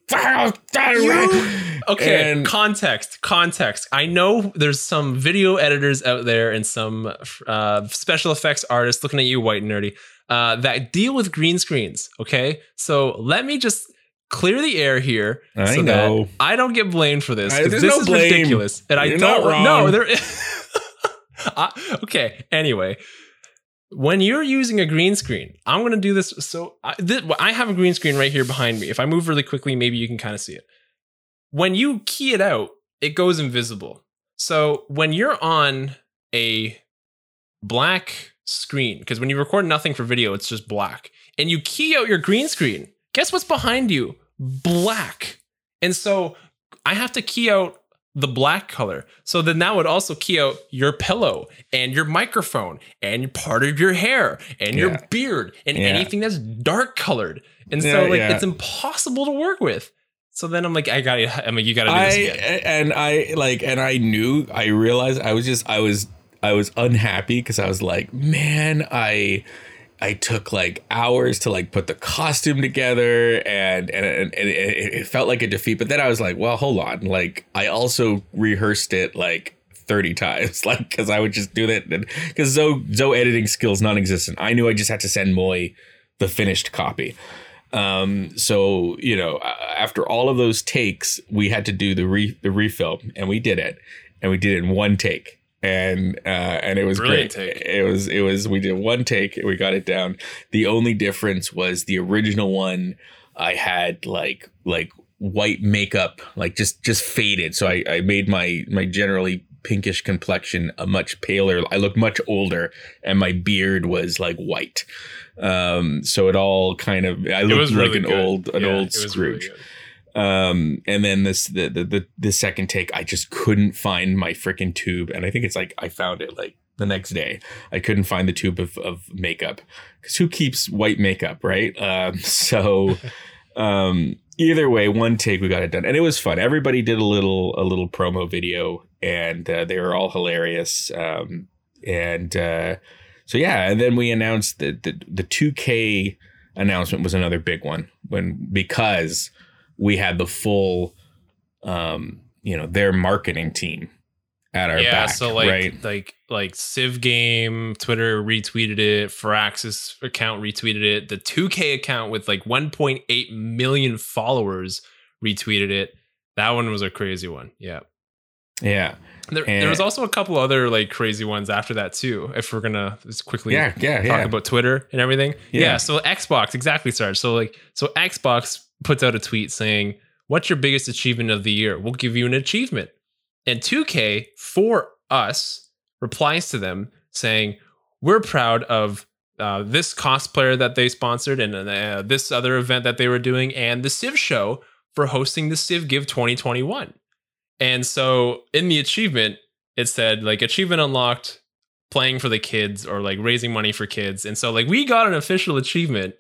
A: Okay,
B: And-
A: context, context. I know there's some video editors out there and some uh, special effects artists looking at you, white and nerdy, uh, that deal with green screens. Okay, so let me just clear the air here.
B: I
A: so
B: know.
A: That I don't get blamed for this
B: I-
A: because this
B: no
A: is
B: blame.
A: ridiculous, and I
B: You're
A: don't.
B: not wrong.
A: No, there. I, okay. Anyway, when you're using a green screen, I'm going to do this. So I, this, I have a green screen right here behind me. If I move really quickly, maybe you can kind of see it. When you key it out, it goes invisible. So when you're on a black screen, because when you record nothing for video, it's just black, and you key out your green screen, guess what's behind you? Black. And so I have to key out the black color. So then that would also key out your pillow and your microphone and part of your hair and your beard and
B: Yeah.
A: anything that's dark colored. And so
B: Yeah,
A: like
B: yeah.
A: it's impossible to work with. So then I'm like, I gotta, I'm like, you gotta do
B: I
A: this again.
B: and I like and I knew I realized I was just I was I was unhappy because I was like, man, I I took like hours to like put the costume together and and, and, and it, felt like a defeat. But then I was like, well, hold on. Like I also rehearsed it like 30 times, like because I would just do that because Zoe Zoe editing skills non-existent. I knew I just had to send Moy the finished copy. Um, so you know, after all of those takes, we had to do the re the refilm, and we did it, and we did it in one take, and uh, and it was
A: Brilliant
B: great.
A: take.
B: It was it was we did one take, we got it down. The only difference was the original one. I had like like white makeup, like just just faded. So I I made my my generally pinkish complexion, a much paler. I looked much older, and my beard was like white. Um, so it all kind of I looked like
A: really
B: an
A: good.
B: old an
A: Yeah,
B: old
A: really
B: Scrooge.
A: good.
B: Um, and then this the, the the the second take, I just couldn't find my freaking tube, and I think it's like I found it like the next day. I couldn't find the tube of of makeup because who keeps white makeup, right? Um, so. um either way one take we got it done and it was fun everybody did a little a little promo video and uh, they were all hilarious um and uh so yeah and then we announced that the, the 2k announcement was another big one when because we had the full um you know their marketing team at our
A: yeah,
B: back
A: so like
B: right
A: like like Civ Game, Twitter retweeted it, Firaxis account retweeted it, the 2K account with like 1.8 million followers retweeted it. That one was a crazy one. Yeah.
B: yeah
A: There,
B: And-
A: there was also a couple other like crazy ones after that too. If we're gonna just quickly
B: yeah yeah
A: talk
B: yeah
A: about Twitter and everything.
B: Yeah.
A: Yeah. So Xbox, exactly, Sarge. So like, so Xbox puts out a tweet saying, "What's your biggest achievement of the year? We'll give you an achievement." And 2K for us replies to them saying, "We're proud of." Uh, this cosplayer that they sponsored and uh, this other event that they were doing and the Civ show for hosting the Civ Give 2021. And so in the achievement, it said like achievement unlocked playing for the kids or like raising money for kids. And so like we got an official achievement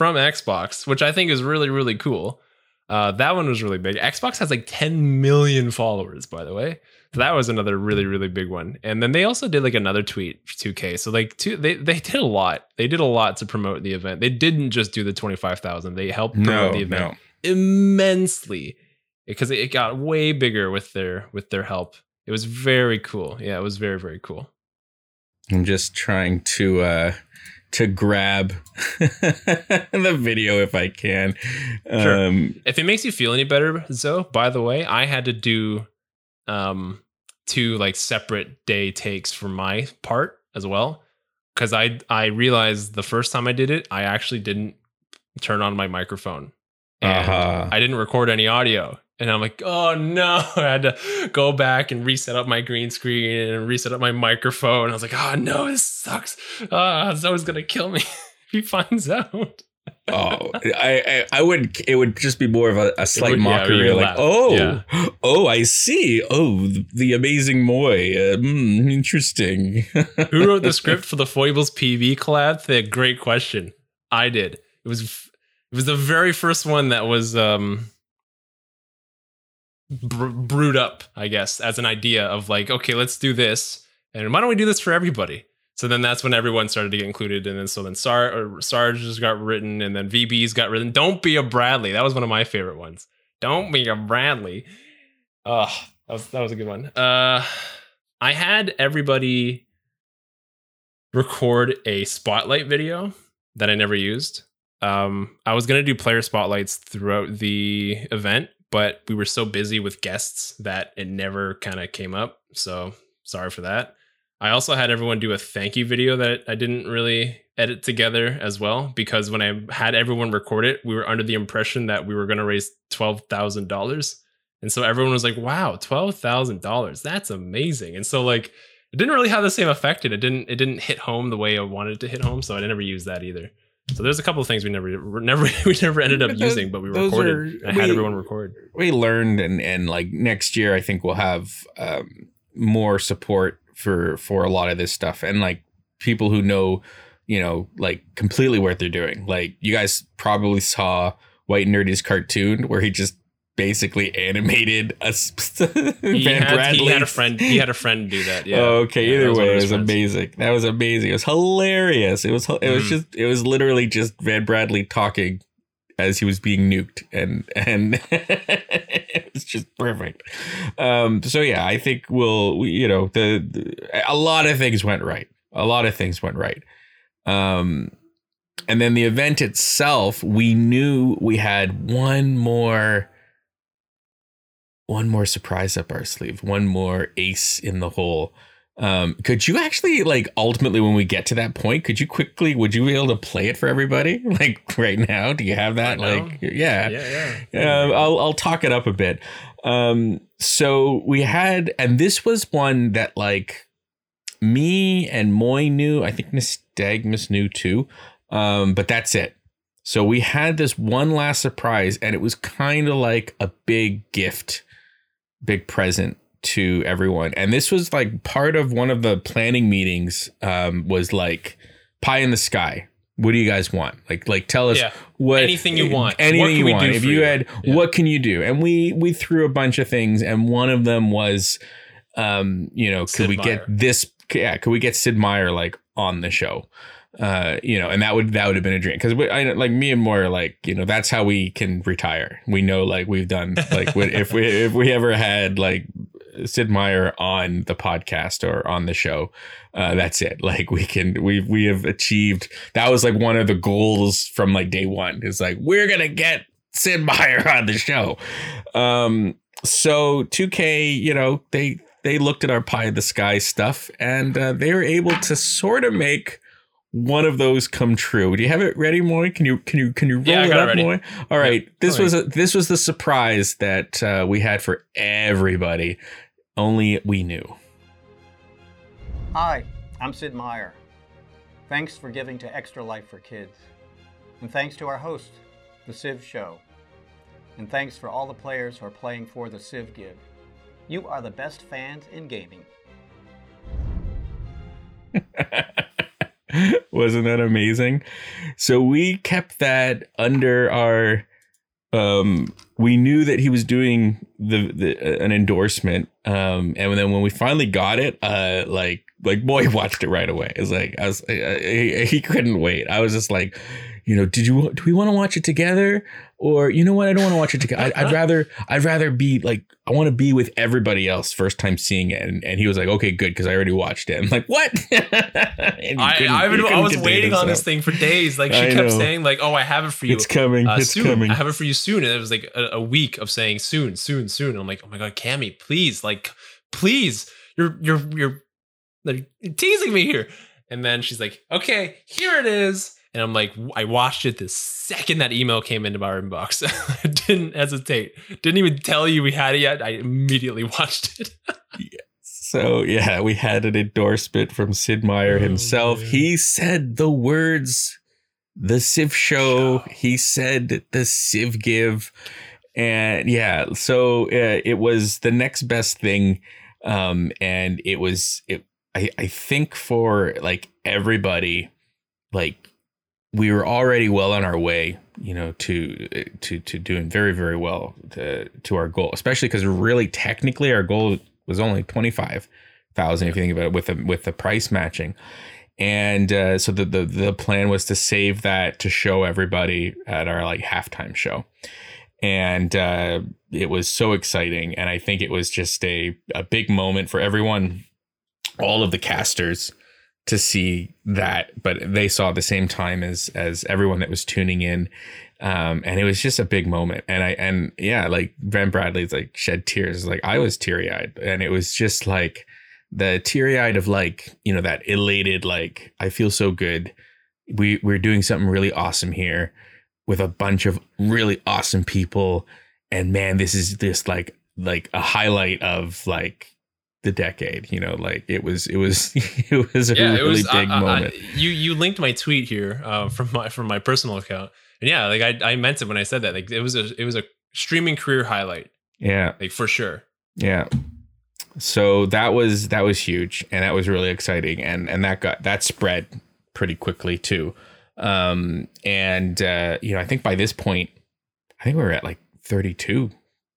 A: from Xbox, which I think is really really cool. Uh, that one was really big. Xbox has like 10 million followers, by the way. So that was another really really big one. And then they also did like another tweet for 2K. So like two, they they did a lot. They did a lot to promote the event. They didn't just do the 25,000. They helped promote
B: no
A: the event
B: no
A: immensely because it got way bigger with their with their help. It was very cool. Yeah, it was very very cool.
B: I'm just trying to uh to grab the video if I can.
A: Sure.
B: Um
A: If it makes you feel any better, Zoe, by the way, I had to do um two like separate day takes for my part as well because I I realized the first time I did it, I actually didn't turn on my microphone. And
B: uh-huh.
A: I didn't record any audio. And I'm like, oh no. I had to go back and reset up my green screen and reset up my microphone. I was like, oh no, this sucks. Ah, Zoe's gonna kill me if he finds out.
B: oh, I, I I would it would just be more of a, a slight
A: would-
B: mockery
A: you
B: like,
A: laugh.
B: "Oh,
A: Yeah.
B: oh, I see. Oh, the, the amazing Moy. Uh, mm, interesting."
A: Who wrote the script for the Foibles PV collab? The great question. I did. It was it was the very first one that was um br- brewed up, I guess, as an idea of like, okay, let's do this, and why don't we do this for everybody? So then that's when everyone started to get included, and then so then Sar Sarge just got written, and then VB's got written. Don't be a Bradley. That was one of my favorite ones. Don't be a Bradley. Oh, that was that was a good one. Uh, I had everybody record a spotlight video that I never used. Um, I was gonna do player spotlights throughout the event, but we were so busy with guests that it never kind of came up. So sorry for that. I also had everyone do a thank you video that I didn't really edit together as well because when I had everyone record it, we were under the impression that we were going to raise twelve thousand dollars, and so everyone was like, "Wow, twelve thousand dollars! That's amazing!" And so like it didn't really have the same effect, and it didn't it didn't hit home the way I wanted it to hit home, so I never used that either. So there's a couple of things we never never we never ended up
B: those-
A: using, but we recorded.
B: are-
A: I had
B: we-
A: everyone record.
B: we learned and and like next year I think we'll have um more support for for a lot of this stuff and like people who know you know like completely what they're doing like you guys probably saw white nerdy's cartoon where he just basically animated a
A: He
B: Van
A: had, he
B: Bradley.
A: had a friend. He had a friend do that. Yeah.
B: Okay.
A: Yeah,
B: Either way, it was
A: friends.
B: amazing. That was amazing. It was hilarious. It was. It was
A: Mm.
B: just. It was literally just Van Bradley talking as he was being nuked, and and it was just perfect. Um. So yeah, I think we'll. We, you know, the, the a lot of things went right. A lot of things went right. Um. And then the event itself, we knew we had one more one more surprise up our sleeve, one more ace in the hole. Um, could you actually like ultimately when we get to that point, could you quickly would you be able to play it for everybody? Like right now? Do you have that?
A: Right
B: like yeah.
A: Yeah. Yeah.
B: Um, I'll I'll talk it up a bit. Um, so we had, and this was one that like me and Moy knew. I think Miss Dagmas knew too. Um, but that's it. So we had this one last surprise, and it was kind of like a big gift, big present to everyone. And this was like part of one of the planning meetings. Um, was like pie in the sky. What do you guys want? Like, like tell us
A: Yeah.
B: what
A: Anything you want. What
B: Anything
A: can
B: you
A: we
B: want.
A: do
B: If you
A: you?
B: had,
A: Yeah.
B: what can you do? And we we threw a bunch of things, and one of them was, um, you know, could
A: Sid
B: we
A: Meier.
B: get this? Yeah, could we get Sid Meier like on the show? Uh, you know, and that would that would have been a dream because I like me and Moore, like you know, that's how we can retire. We know like we've done like if we if we ever had like Sid Meier on the podcast or on the show, uh, that's it. Like we can we we have achieved that was like one of the goals from like day one. Is like we're gonna get Sid Meier on the show. Um, so 2K, you know, they they looked at our pie in the sky stuff and uh, they were able to sort of make one of those come true. Do you have it ready, Moy? Can you can you can you roll
A: Yeah,
B: it
A: got it
B: up. Moy? All right. This
A: All
B: was a, this was the surprise that uh, we had for everybody. Only we knew.
C: Hi, I'm Sid Meier. Thanks for giving to Extra Life for Kids. And thanks to our host, The Civ Show. And thanks for all the players who are playing for the Civ Give. You are the best fans in gaming.
B: Wasn't that amazing? So we kept that under our um we knew that he was doing the, the uh, an endorsement um and then when we finally got it uh like like boy watched it right away. It's like i was I, I, he couldn't wait. I was just like you know did you do we want to watch it together or you know what i don't want to watch it together I'd, I'd rather i'd rather be like i want to be with everybody else first time seeing it and, and he was like okay good because i already watched it i'm like what
A: I, I've been, I was waiting on this thing for days. Like she
B: I
A: kept
B: know.
A: saying, like, "Oh, I have it for you
B: it's coming
A: uh,
B: it's
A: soon.
B: coming
A: I have it for you soon." And it was like a, a week of saying soon, soon, soon. And I'm like, "Oh my god, Cammy, please, like, please, you're you're you're like teasing me here." And then she's like, "Okay, here it is." And I'm like, I watched it the second that email came into my inbox. I didn't hesitate. Didn't even tell you we had it yet. I immediately watched it.
B: So yeah, we had an endorsement from Sid Meier
A: Oh,
B: himself.
A: man.
B: He said the words the Civ show.
A: Show.
B: He said the Civ give. And yeah, so uh, it was the next best thing. Um, and it was it I, I think for like everybody, like we were already well on our way, you know, to to to doing very very well to to our goal, especially because really technically our goal was only twenty five thousand if you think about it with the with the price matching, and uh, so the, the the plan was to save that to show everybody at our like halftime show, and uh, it was so exciting, and I think it was just a a big moment for everyone, all of the casters to see that but they saw the same time as as everyone that was tuning in. Um and it was just a big moment. And i and yeah like ben bradley's like shed tears. Like i was teary-eyed. And it was just like the teary-eyed of like you know that elated like i feel so good. We we're doing something really awesome here with a bunch of really awesome people. And man this is just like like a highlight of like the decade you know like it was it was it was a
A: yeah,
B: really
A: was
B: big
A: I- I- I-
B: moment.
A: you you linked my tweet here uh, from my from my personal account, and yeah, like I I meant it when I said that. Like it was a it was a streaming career highlight,
B: yeah.
A: Like for sure.
B: yeah. So that was that was huge and that was really exciting and and that got that spread pretty quickly too. Um and uh you know i think by this point i think we were at like 32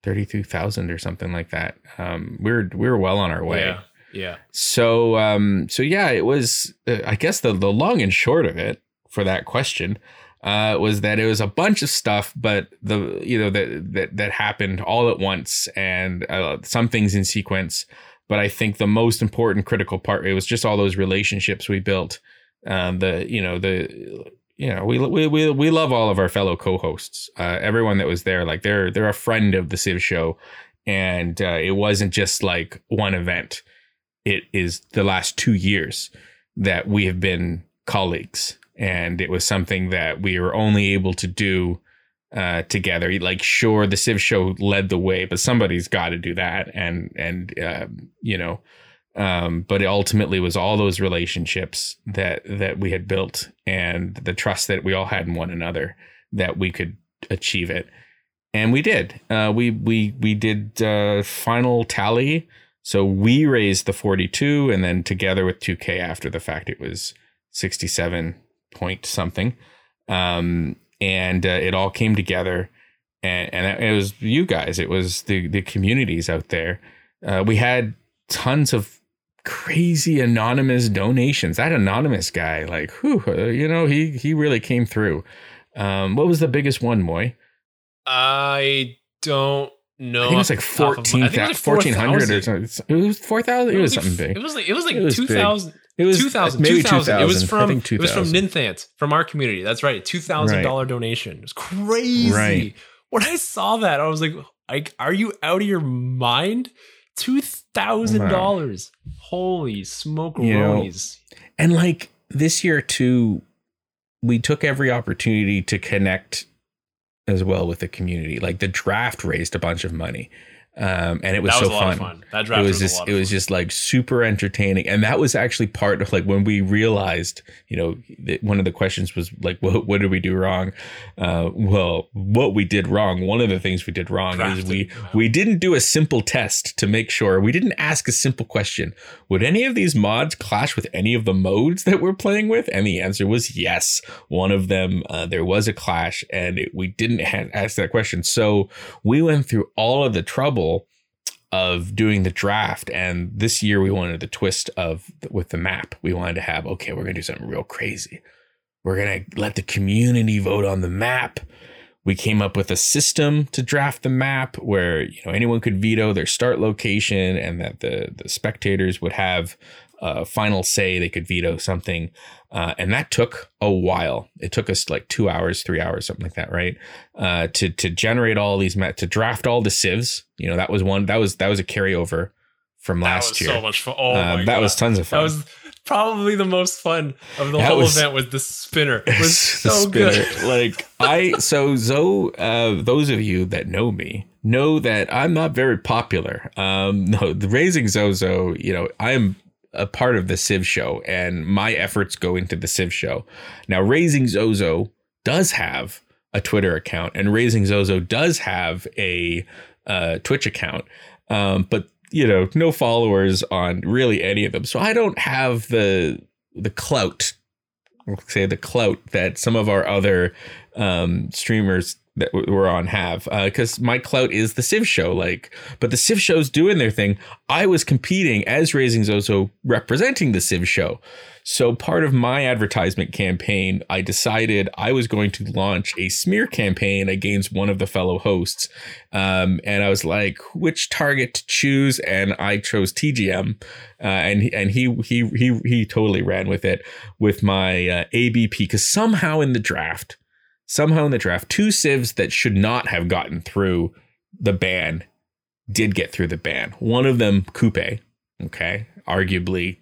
B: 32,000 or something like that. Um we were we were well on our way.
A: Yeah, yeah.
B: So um so yeah, it was uh, I guess the the long and short of it for that question uh was that it was a bunch of stuff but the you know that that that happened all at once and uh, some things in sequence. But I think the most important critical part it was just all those relationships we built um the you know the you know we we we, we love all of our fellow co-hosts uh everyone that was there like they're they're a friend of the Civ show. And uh, it wasn't just like one event. It is the last two years that we have been colleagues. And it was something that we were only able to do uh, together. Like, sure, the Civ show led the way, but somebody's got to do that, and and uh, you know, um, but it ultimately was all those relationships that that we had built and the trust that we all had in one another that we could achieve it, and we did. Uh, we we we did uh, final tally. So we raised the 42, and then together with 2K after the fact, it was 67 point something. Um, and uh, it all came together and, and it was you guys it was the the communities out there uh, we had tons of crazy anonymous donations that anonymous guy like whew, uh, you know he he really came through um, what was the biggest one moy
A: i don't know
B: I think it was like 14, like 1400 or something. It was 4000 it, it was something big.
A: It was like it was like 2000
B: it was
A: 2000,
B: maybe
A: 2000.
B: 2000.
A: It was from
B: it
A: was from Ninthant from our community. That's right. Two thousand dollar donation. It was crazy.
B: Right.
A: When I saw that, I was like, like are you out of your mind? Two thousand dollars. Holy smoke
B: You know. And like this year too, we took every opportunity to connect as well with the community. Like the draft raised a bunch of money. Um, and it was,
A: That was
B: so
A: a lot
B: fun.
A: of fun. That draft
B: it was,
A: was, a
B: just
A: lot
B: it was just like super entertaining. And that was actually part of like when we realized you know that one of the questions was like what, what did we do wrong? Uh, well what we did wrong one of the things we did wrong is we we didn't do a simple test to make sure we didn't ask a simple question. Would any of these mods clash with any of the modes that we're playing with? And the answer was yes. One of them uh, there was a clash and it, we didn't ha- ask that question. So we went through all of the trouble of doing the draft and this year we wanted the twist of with the map we wanted to have okay we're gonna do something real crazy. We're gonna let the community vote on the map. We came up with a system to draft the map where you know anyone could veto their start location and that the the spectators would have a final say they could veto something uh, and that took a while it took us like two hours three hours something like that right uh, to to generate all these ma- to draft all the civs you know that was one that was that was a carryover from
A: that
B: last
A: was
B: year
A: so much fun. Oh
B: Uh,
A: my
B: that
A: God.
B: was tons of fun
A: That was probably the most fun of the
B: That
A: whole
B: was-
A: event was the spinner. It was so
B: spinner.
A: good.
B: like I so Zoe, uh, those of you that know me know that I'm not very popular. Um, no, the raising Zozo, you know, I'm a part of the Civ show, and my efforts go into the Civ show. Now, raising Zozo does have a Twitter account, and raising Zozo does have a uh, Twitch account, um, but you know, no followers on really any of them. So I don't have the the clout say the clout that some of our other um, streamers that we're on have because my clout is the Civ show like but the Civ show's doing their thing. I was competing as Raising Zozo representing the Civ show. So part of my advertisement campaign I decided I was going to launch a smear campaign against one of the fellow hosts um, and I was like which target to choose? And I chose TGM uh, and and he he he he totally ran with it with my uh, ABP because somehow in the draft, somehow in the draft, two civs that should not have gotten through the ban did get through the ban. One of them, Kupe. Okay, arguably,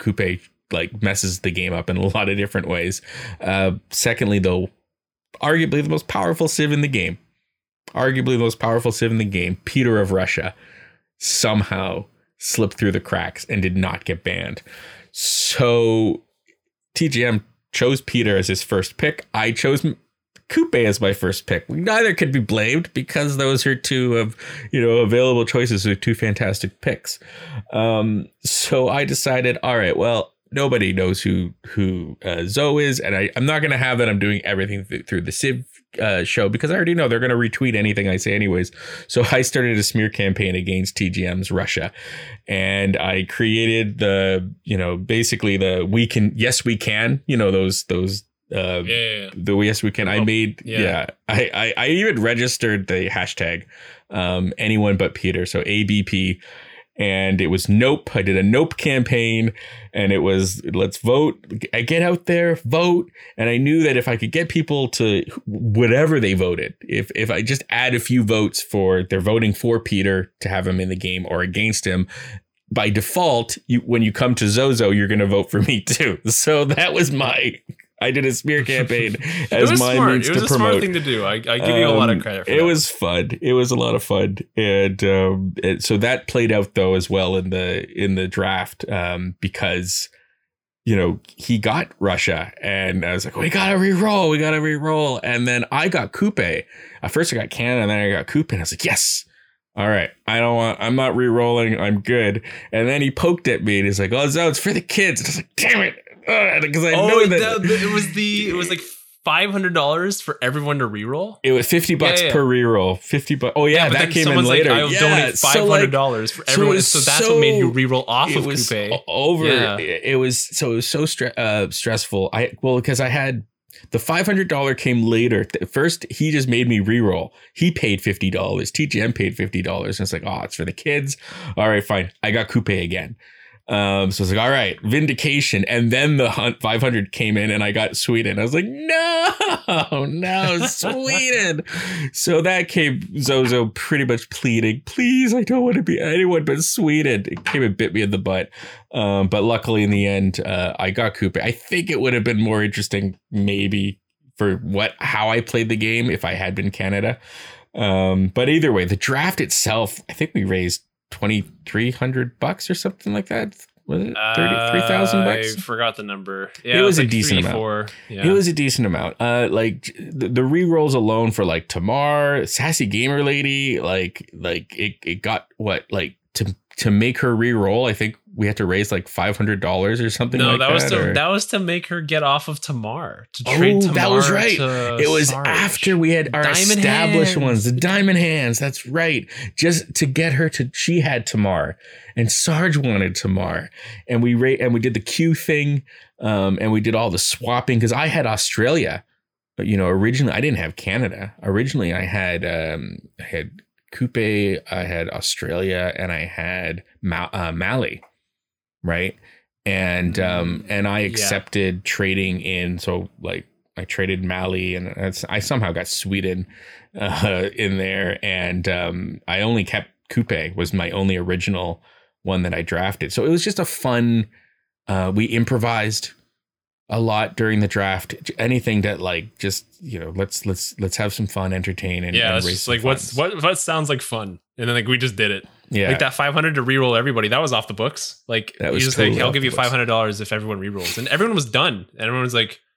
B: Kupe like messes the game up in a lot of different ways. Uh, secondly, though, arguably the most powerful civ in the game, arguably the most powerful civ in the game, Peter of Russia, somehow slipped through the cracks and did not get banned. So TGM chose Peter as his first pick. I chose Kupe as my first pick. Neither could be blamed because those are two of you know available choices with two fantastic picks. Um, so I decided, all right, well, nobody knows who who uh, Zoe is, and I, I'm not to have that. I'm doing everything th- through the Civ uh, show because I already know they're to retweet anything I say, anyways. So I started a smear campaign against TGM's Russia, and I created the you know basically the we can yes we can you know those those uh,
A: Yeah, yeah,
B: the yes we can. I
A: Oh,
B: made yeah,
A: yeah.
B: I, I i even registered the hashtag um anyone but peter so abp and it was nope. I did a nope campaign and it was let's vote i get out there vote. And i knew that if i could get people to whatever they voted if if i just add a few votes for they're voting for peter to have him in the game or against him by default, you when you come to Zozo, you're going to vote for me too. So that was my I did a smear campaign as my
A: smart.
B: means
A: It was
B: to
A: a smart thing to do. I, I give you a lot of
B: Um,
A: credit for
B: it
A: that.
B: was fun. It was a lot of fun, and um, it, so that played out though as well in the in the draft um, because you know he got Russia, and I was like, we gotta re-roll, we gotta re-roll, and then I got Kupe. At first, I got Canada, and then I got Kupe, and I was like, yes. All right, I don't want. I'm not re-rolling. I'm good. And then he poked at me, and he's like, "Oh, no, it's for the kids." And I was like, "Damn it!" Because I
A: oh,
B: know that
A: the- it was the it was like five hundred dollars for everyone to reroll.
B: It was fifty bucks
A: Yeah, yeah.
B: per reroll. Fifty bucks. Oh yeah,
A: but
B: that came in later.
A: Like, I'll
B: yeah,
A: donate five hundred dollars for
B: so it
A: everyone.
B: was
A: So, that's what made you
B: so-
A: reroll off
B: it
A: of
B: was Kupe. over.
A: Yeah.
B: It, it was so it was so stre- uh, stressful. I well because I had the five hundred dollar came later. First, he just made me reroll. He paid fifty dollars. TGM paid fifty dollars. And it's like, oh, it's for the kids. All right, fine. I got Kupe again. Um, so it's like, all right, vindication. And then the hunt 500 came in and I got Sweden. I was like, no, no, Sweden. so that came Zozo pretty much pleading, please, I don't want to be anyone but Sweden. It came and bit me in the butt. Um, but luckily in the end, uh, I got Kupe. I think it would have been more interesting, maybe for what, how I played the game if I had been Canada. Um, but either way, the draft itself, I think we raised 2300 bucks or something like that. Was it 33,000 bucks?
A: I forgot the number. Yeah,
B: It was a
A: like
B: decent
A: three,
B: amount.
A: Four. Yeah.
B: It was a decent amount. Uh, like the, the re-rolls alone for like Tamar, Sassy Gamer Lady, like like it, it got what like to to make her re-roll. I think we had to raise like five hundred dollars or something.
A: no,
B: like
A: that, was to
B: or-
A: that was to make her get off of Tamar to
B: Oh,
A: trade Tamar.
B: that was right. it was
A: Sarge.
B: after we had our
A: Diamond
B: established
A: hands.
B: ones, the diamond hands. That's right. Just to get her to, she had Tamar, and Sarge wanted Tamar, and we ra- and we did the Q thing, um, and we did all the swapping because I had Australia. You know, originally I didn't have Canada. Originally, I had um, I had Kupe, I had Australia, and I had Ma- uh, Mali, right? And um, and I
A: Yeah.
B: accepted trading in. So like I traded Mali, and I somehow got Sweden uh, in there, and um, I only kept Kupe was my only original one that I drafted. So it was just a fun. Uh, we improvised a lot during the draft. Anything that like just you know let's let's let's have some fun, entertain, and
A: yeah,
B: and
A: just like what's what what sounds like fun, and then like we just did it.
B: yeah
A: Like that 500 to reroll everybody, that was off the books. Like
B: That
A: you just
B: totally
A: like, I'll give you $500 if everyone rerolls, and everyone was done. And everyone was like, "Uh,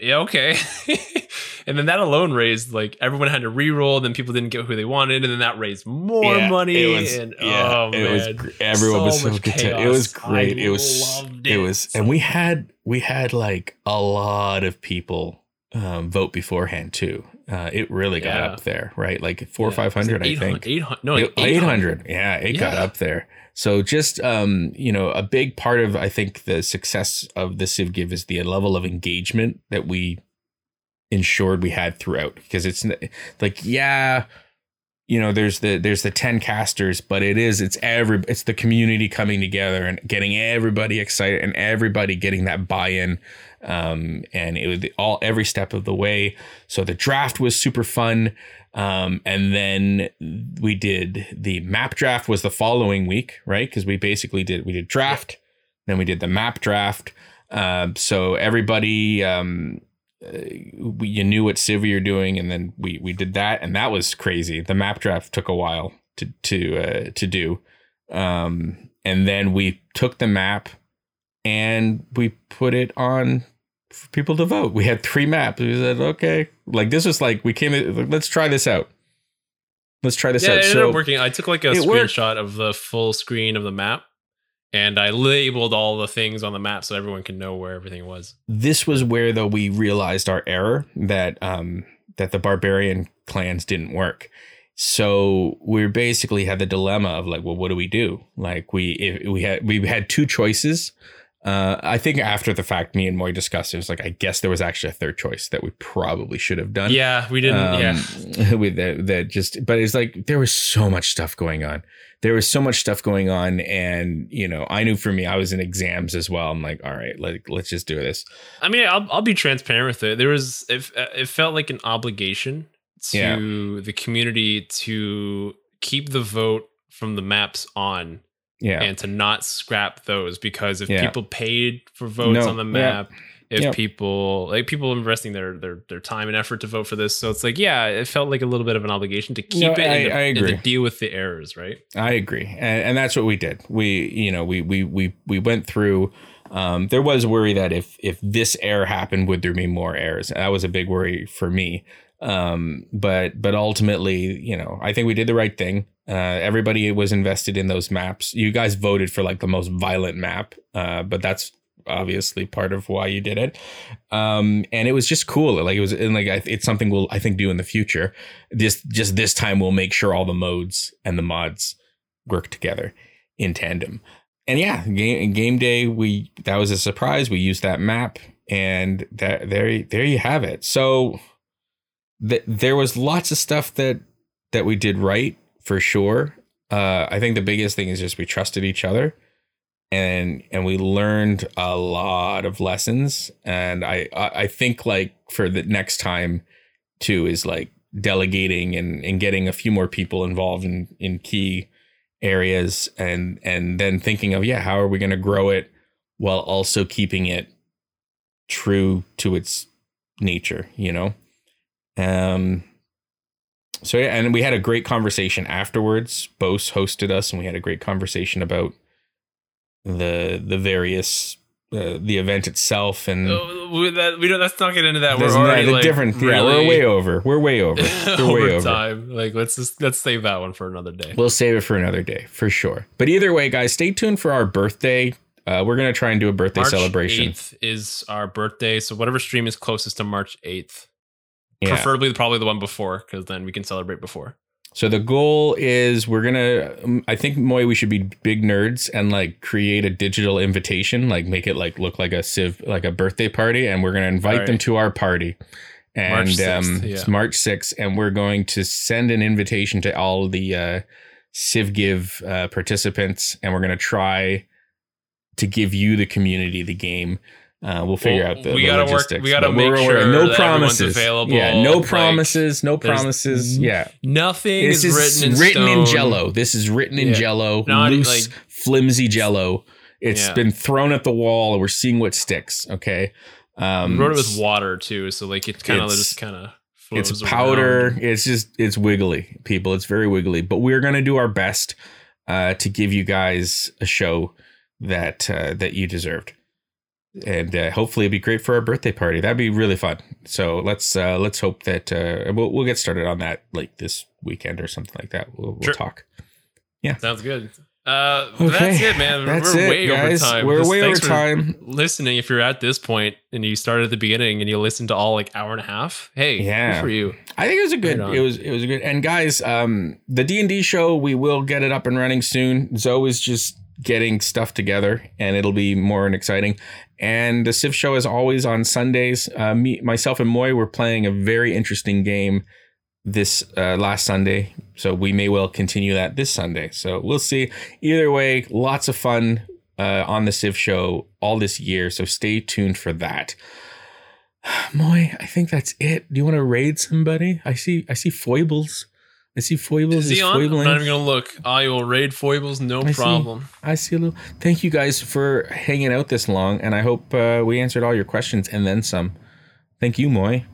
A: yeah, okay. and then that alone raised like everyone had to reroll, then people didn't get who they wanted, and then that raised more
B: Yeah,
A: money.
B: Was,
A: and
B: yeah,
A: oh
B: it was.
A: man,
B: gr- Everyone
A: So
B: was so to- it was great.
A: I
B: it was.
A: loved
B: It
A: it.
B: was, and we had we had like a lot of people um, vote beforehand too. Uh, it really got
A: Yeah.
B: up there, right? Like four or five
A: was
B: hundred, I
A: 800
B: think.
A: 800 no, like
B: 800. Yeah, it got up there. So just um, you know, a big part of I think the success of the Civ Give is the level of engagement that we ensured we had throughout because it's like yeah, you know, there's the there's the 10 casters, but it is it's every it's the community coming together and getting everybody excited and everybody getting that buy-in um and it was all every step of the way. So the draft was super fun. Um, and then we did the map draft was the following week, right? Because we basically did we did draft, then we did the map draft. Um, so everybody, um, uh, we, you knew what civ you're doing, and then we we did that, and that was crazy. The map draft took a while to to uh, to do, um, and then we took the map and we put it on for people to vote. We had three maps. We said, okay, like this was like we came. in, Let's try this out. Let's try this
A: Yeah,
B: out.
A: it ended
B: So
A: up working. I took like a
B: it worked.
A: screenshot of the full screen of the map, and I labeled all the things on the map so everyone can know where everything was.
B: this was where though we realized our error that um that the barbarian clans didn't work so we basically had the dilemma of like well what do we do like we if we had we had two choices uh i think after the fact me and moy discussed it was like i guess there was actually a third choice that we probably should have done
A: Yeah, we didn't. yeah,
B: um, with that, that just but it's like there was so much stuff going on there was so much stuff going on and you know i knew for me i was in exams as well i'm like all right like let's just do this
A: I mean, I'll I'll be transparent with it. There was it, it felt like an obligation to
B: Yeah.
A: the community to keep the vote from the maps on
B: yeah
A: and to not scrap those because if
B: Yeah.
A: people paid for votes
B: No,
A: on the
B: yeah.
A: map, if people like people investing their their their time and effort to vote for this. So it's like, yeah, it felt like a little bit of an obligation to keep
B: No,
A: it and,
B: I-
A: to,
B: I
A: and to
B: agree.
A: deal with the errors, right?
B: I agree, and, and that's what we did. We, you know, we we we we went through. Um, there was worry that if if this error happened, would there be more errors? That was a big worry for me. Um, but but ultimately, you know, I think we did the right thing. Uh, everybody was invested in those maps. You guys voted for like the most violent map, uh, but that's obviously part of why you did it. Um, and it was just cool. Like it was, and like I, it's something we'll I think do in the future. This just this time we'll make sure all the modes and the mods work together in tandem. And yeah, game game day we that was a surprise. We used that map, and that there there you have it. So th- there was lots of stuff that that we did right for sure. Uh, I think the biggest thing is just we trusted each other, and and we learned a lot of lessons. And I I think like for the next time too is like delegating and and getting a few more people involved in in key areas and and then thinking of yeah how are we going to grow it while also keeping it true to its nature you know um so yeah and we had a great conversation afterwards Bose hosted us and we had a great conversation about the the various uh, the event itself and
A: Oh, we, that, we don't. Let's not get into that. We're already like
B: different yeah we're way over we're way over we're
A: over
B: way over
A: time. Like let's just let's save that one for another day.
B: We'll save it for another day for sure. But either way, guys, stay tuned for our birthday. Uh, we're gonna try and do a birthday
A: March
B: celebration.
A: 8th is our birthday, so whatever stream is closest to March eighth,
B: Yeah.
A: preferably probably the one before, because then we can celebrate before.
B: So the goal is we're gonna. um, I think Moy, we should be big nerds and like create a digital invitation, like make it like look like a civ, like a birthday party, and we're gonna invite them to our party. And
A: March 6th,
B: um,
A: yeah.
B: it's March 6th, and we're going to send an invitation to all the uh, CivGive uh, participants, and we're to try to give you the community the game. Uh, we'll figure
A: Well,
B: out the,
A: we
B: the
A: gotta work-
B: logistics.
A: we gotta
B: but
A: make sure
B: no promises.
A: available,
B: Yeah, no
A: like,
B: promises. no promises. Yeah,
A: Nothing
B: this
A: is
B: is
A: written in
B: in
A: stone.
B: Jello. This is written in
A: Yeah.
B: Jello,
A: Not
B: loose,
A: like-
B: flimsy Jello. It's
A: Yeah.
B: been thrown at the wall, and we're seeing what sticks. Okay. Um,
A: We wrote it with water too, so like it kind of just kind of
B: it's powder it's just it's wiggly people it's very wiggly but we're going to do our best uh, to give you guys a show that uh, that you deserved and uh, hopefully it'd be great for our birthday party that'd be really fun so let's uh, let's hope that uh, we'll, we'll get started on that like this weekend or something like that we'll, we'll
A: Sure.
B: talk Yeah,
A: Sounds good. Uh,
B: Okay,
A: that's it, man.
B: that's
A: we're
B: it
A: way
B: guys
A: over time.
B: we're
A: Just
B: way over time
A: Listening, if you're at this point and you started at the beginning and you listened to all like hour and a half, hey,
B: Yeah.
A: good for you.
B: I think it was a good.
A: Right
B: it was it was a good. And guys, um, the D and D show we will get it up and running soon. Zoe is just getting stuff together, and it'll be more and exciting. And the Civ show is always on Sundays. Uh, me, myself, and Moy were playing a very interesting game this uh, last Sunday, so we may well continue that this Sunday. So we'll see. Either way, lots of fun uh, on the Civ show all this year. So stay tuned for that. Moy, I think that's it. Do you want to raid somebody? I see I see foibles. I see foibles
A: Is
B: is
A: he on? I'm not even gonna look. I will raid foibles, no
B: I see.
A: problem.
B: I see a little. Thank you guys for hanging out this long, and I hope uh, we answered all your questions and then some. Thank you, Moy,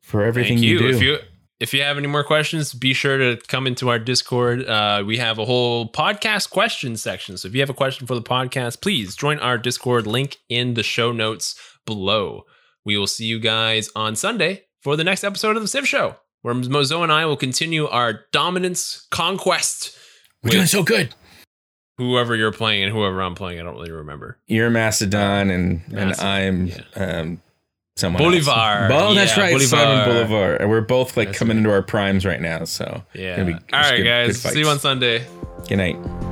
B: for everything
A: Thank you.
B: you, do.
A: If you if you have any more questions, be sure to come into our Discord. Uh, we have a whole podcast question section. So if you have a question for the podcast, please join our Discord. Link in the show notes below. We will see you guys on Sunday for the next episode of the Civ Show, where Mozo and I will continue our dominance conquest
B: We're doing so good.
A: whoever you're playing and whoever I'm playing. I don't really remember.
B: You're Macedon, and and I'm
A: yeah.
B: um someone
A: Bolivar.
B: Else. Oh, that's
A: Yeah,
B: right,
A: Bolivar.
B: Simon Bolivar, and we're both like
A: That's
B: coming
A: right.
B: into our primes right now. So
A: Yeah.
B: Gonna be-
A: All
B: it's
A: right,
B: good-
A: guys.
B: good
A: See you on. Sunday.
B: good night.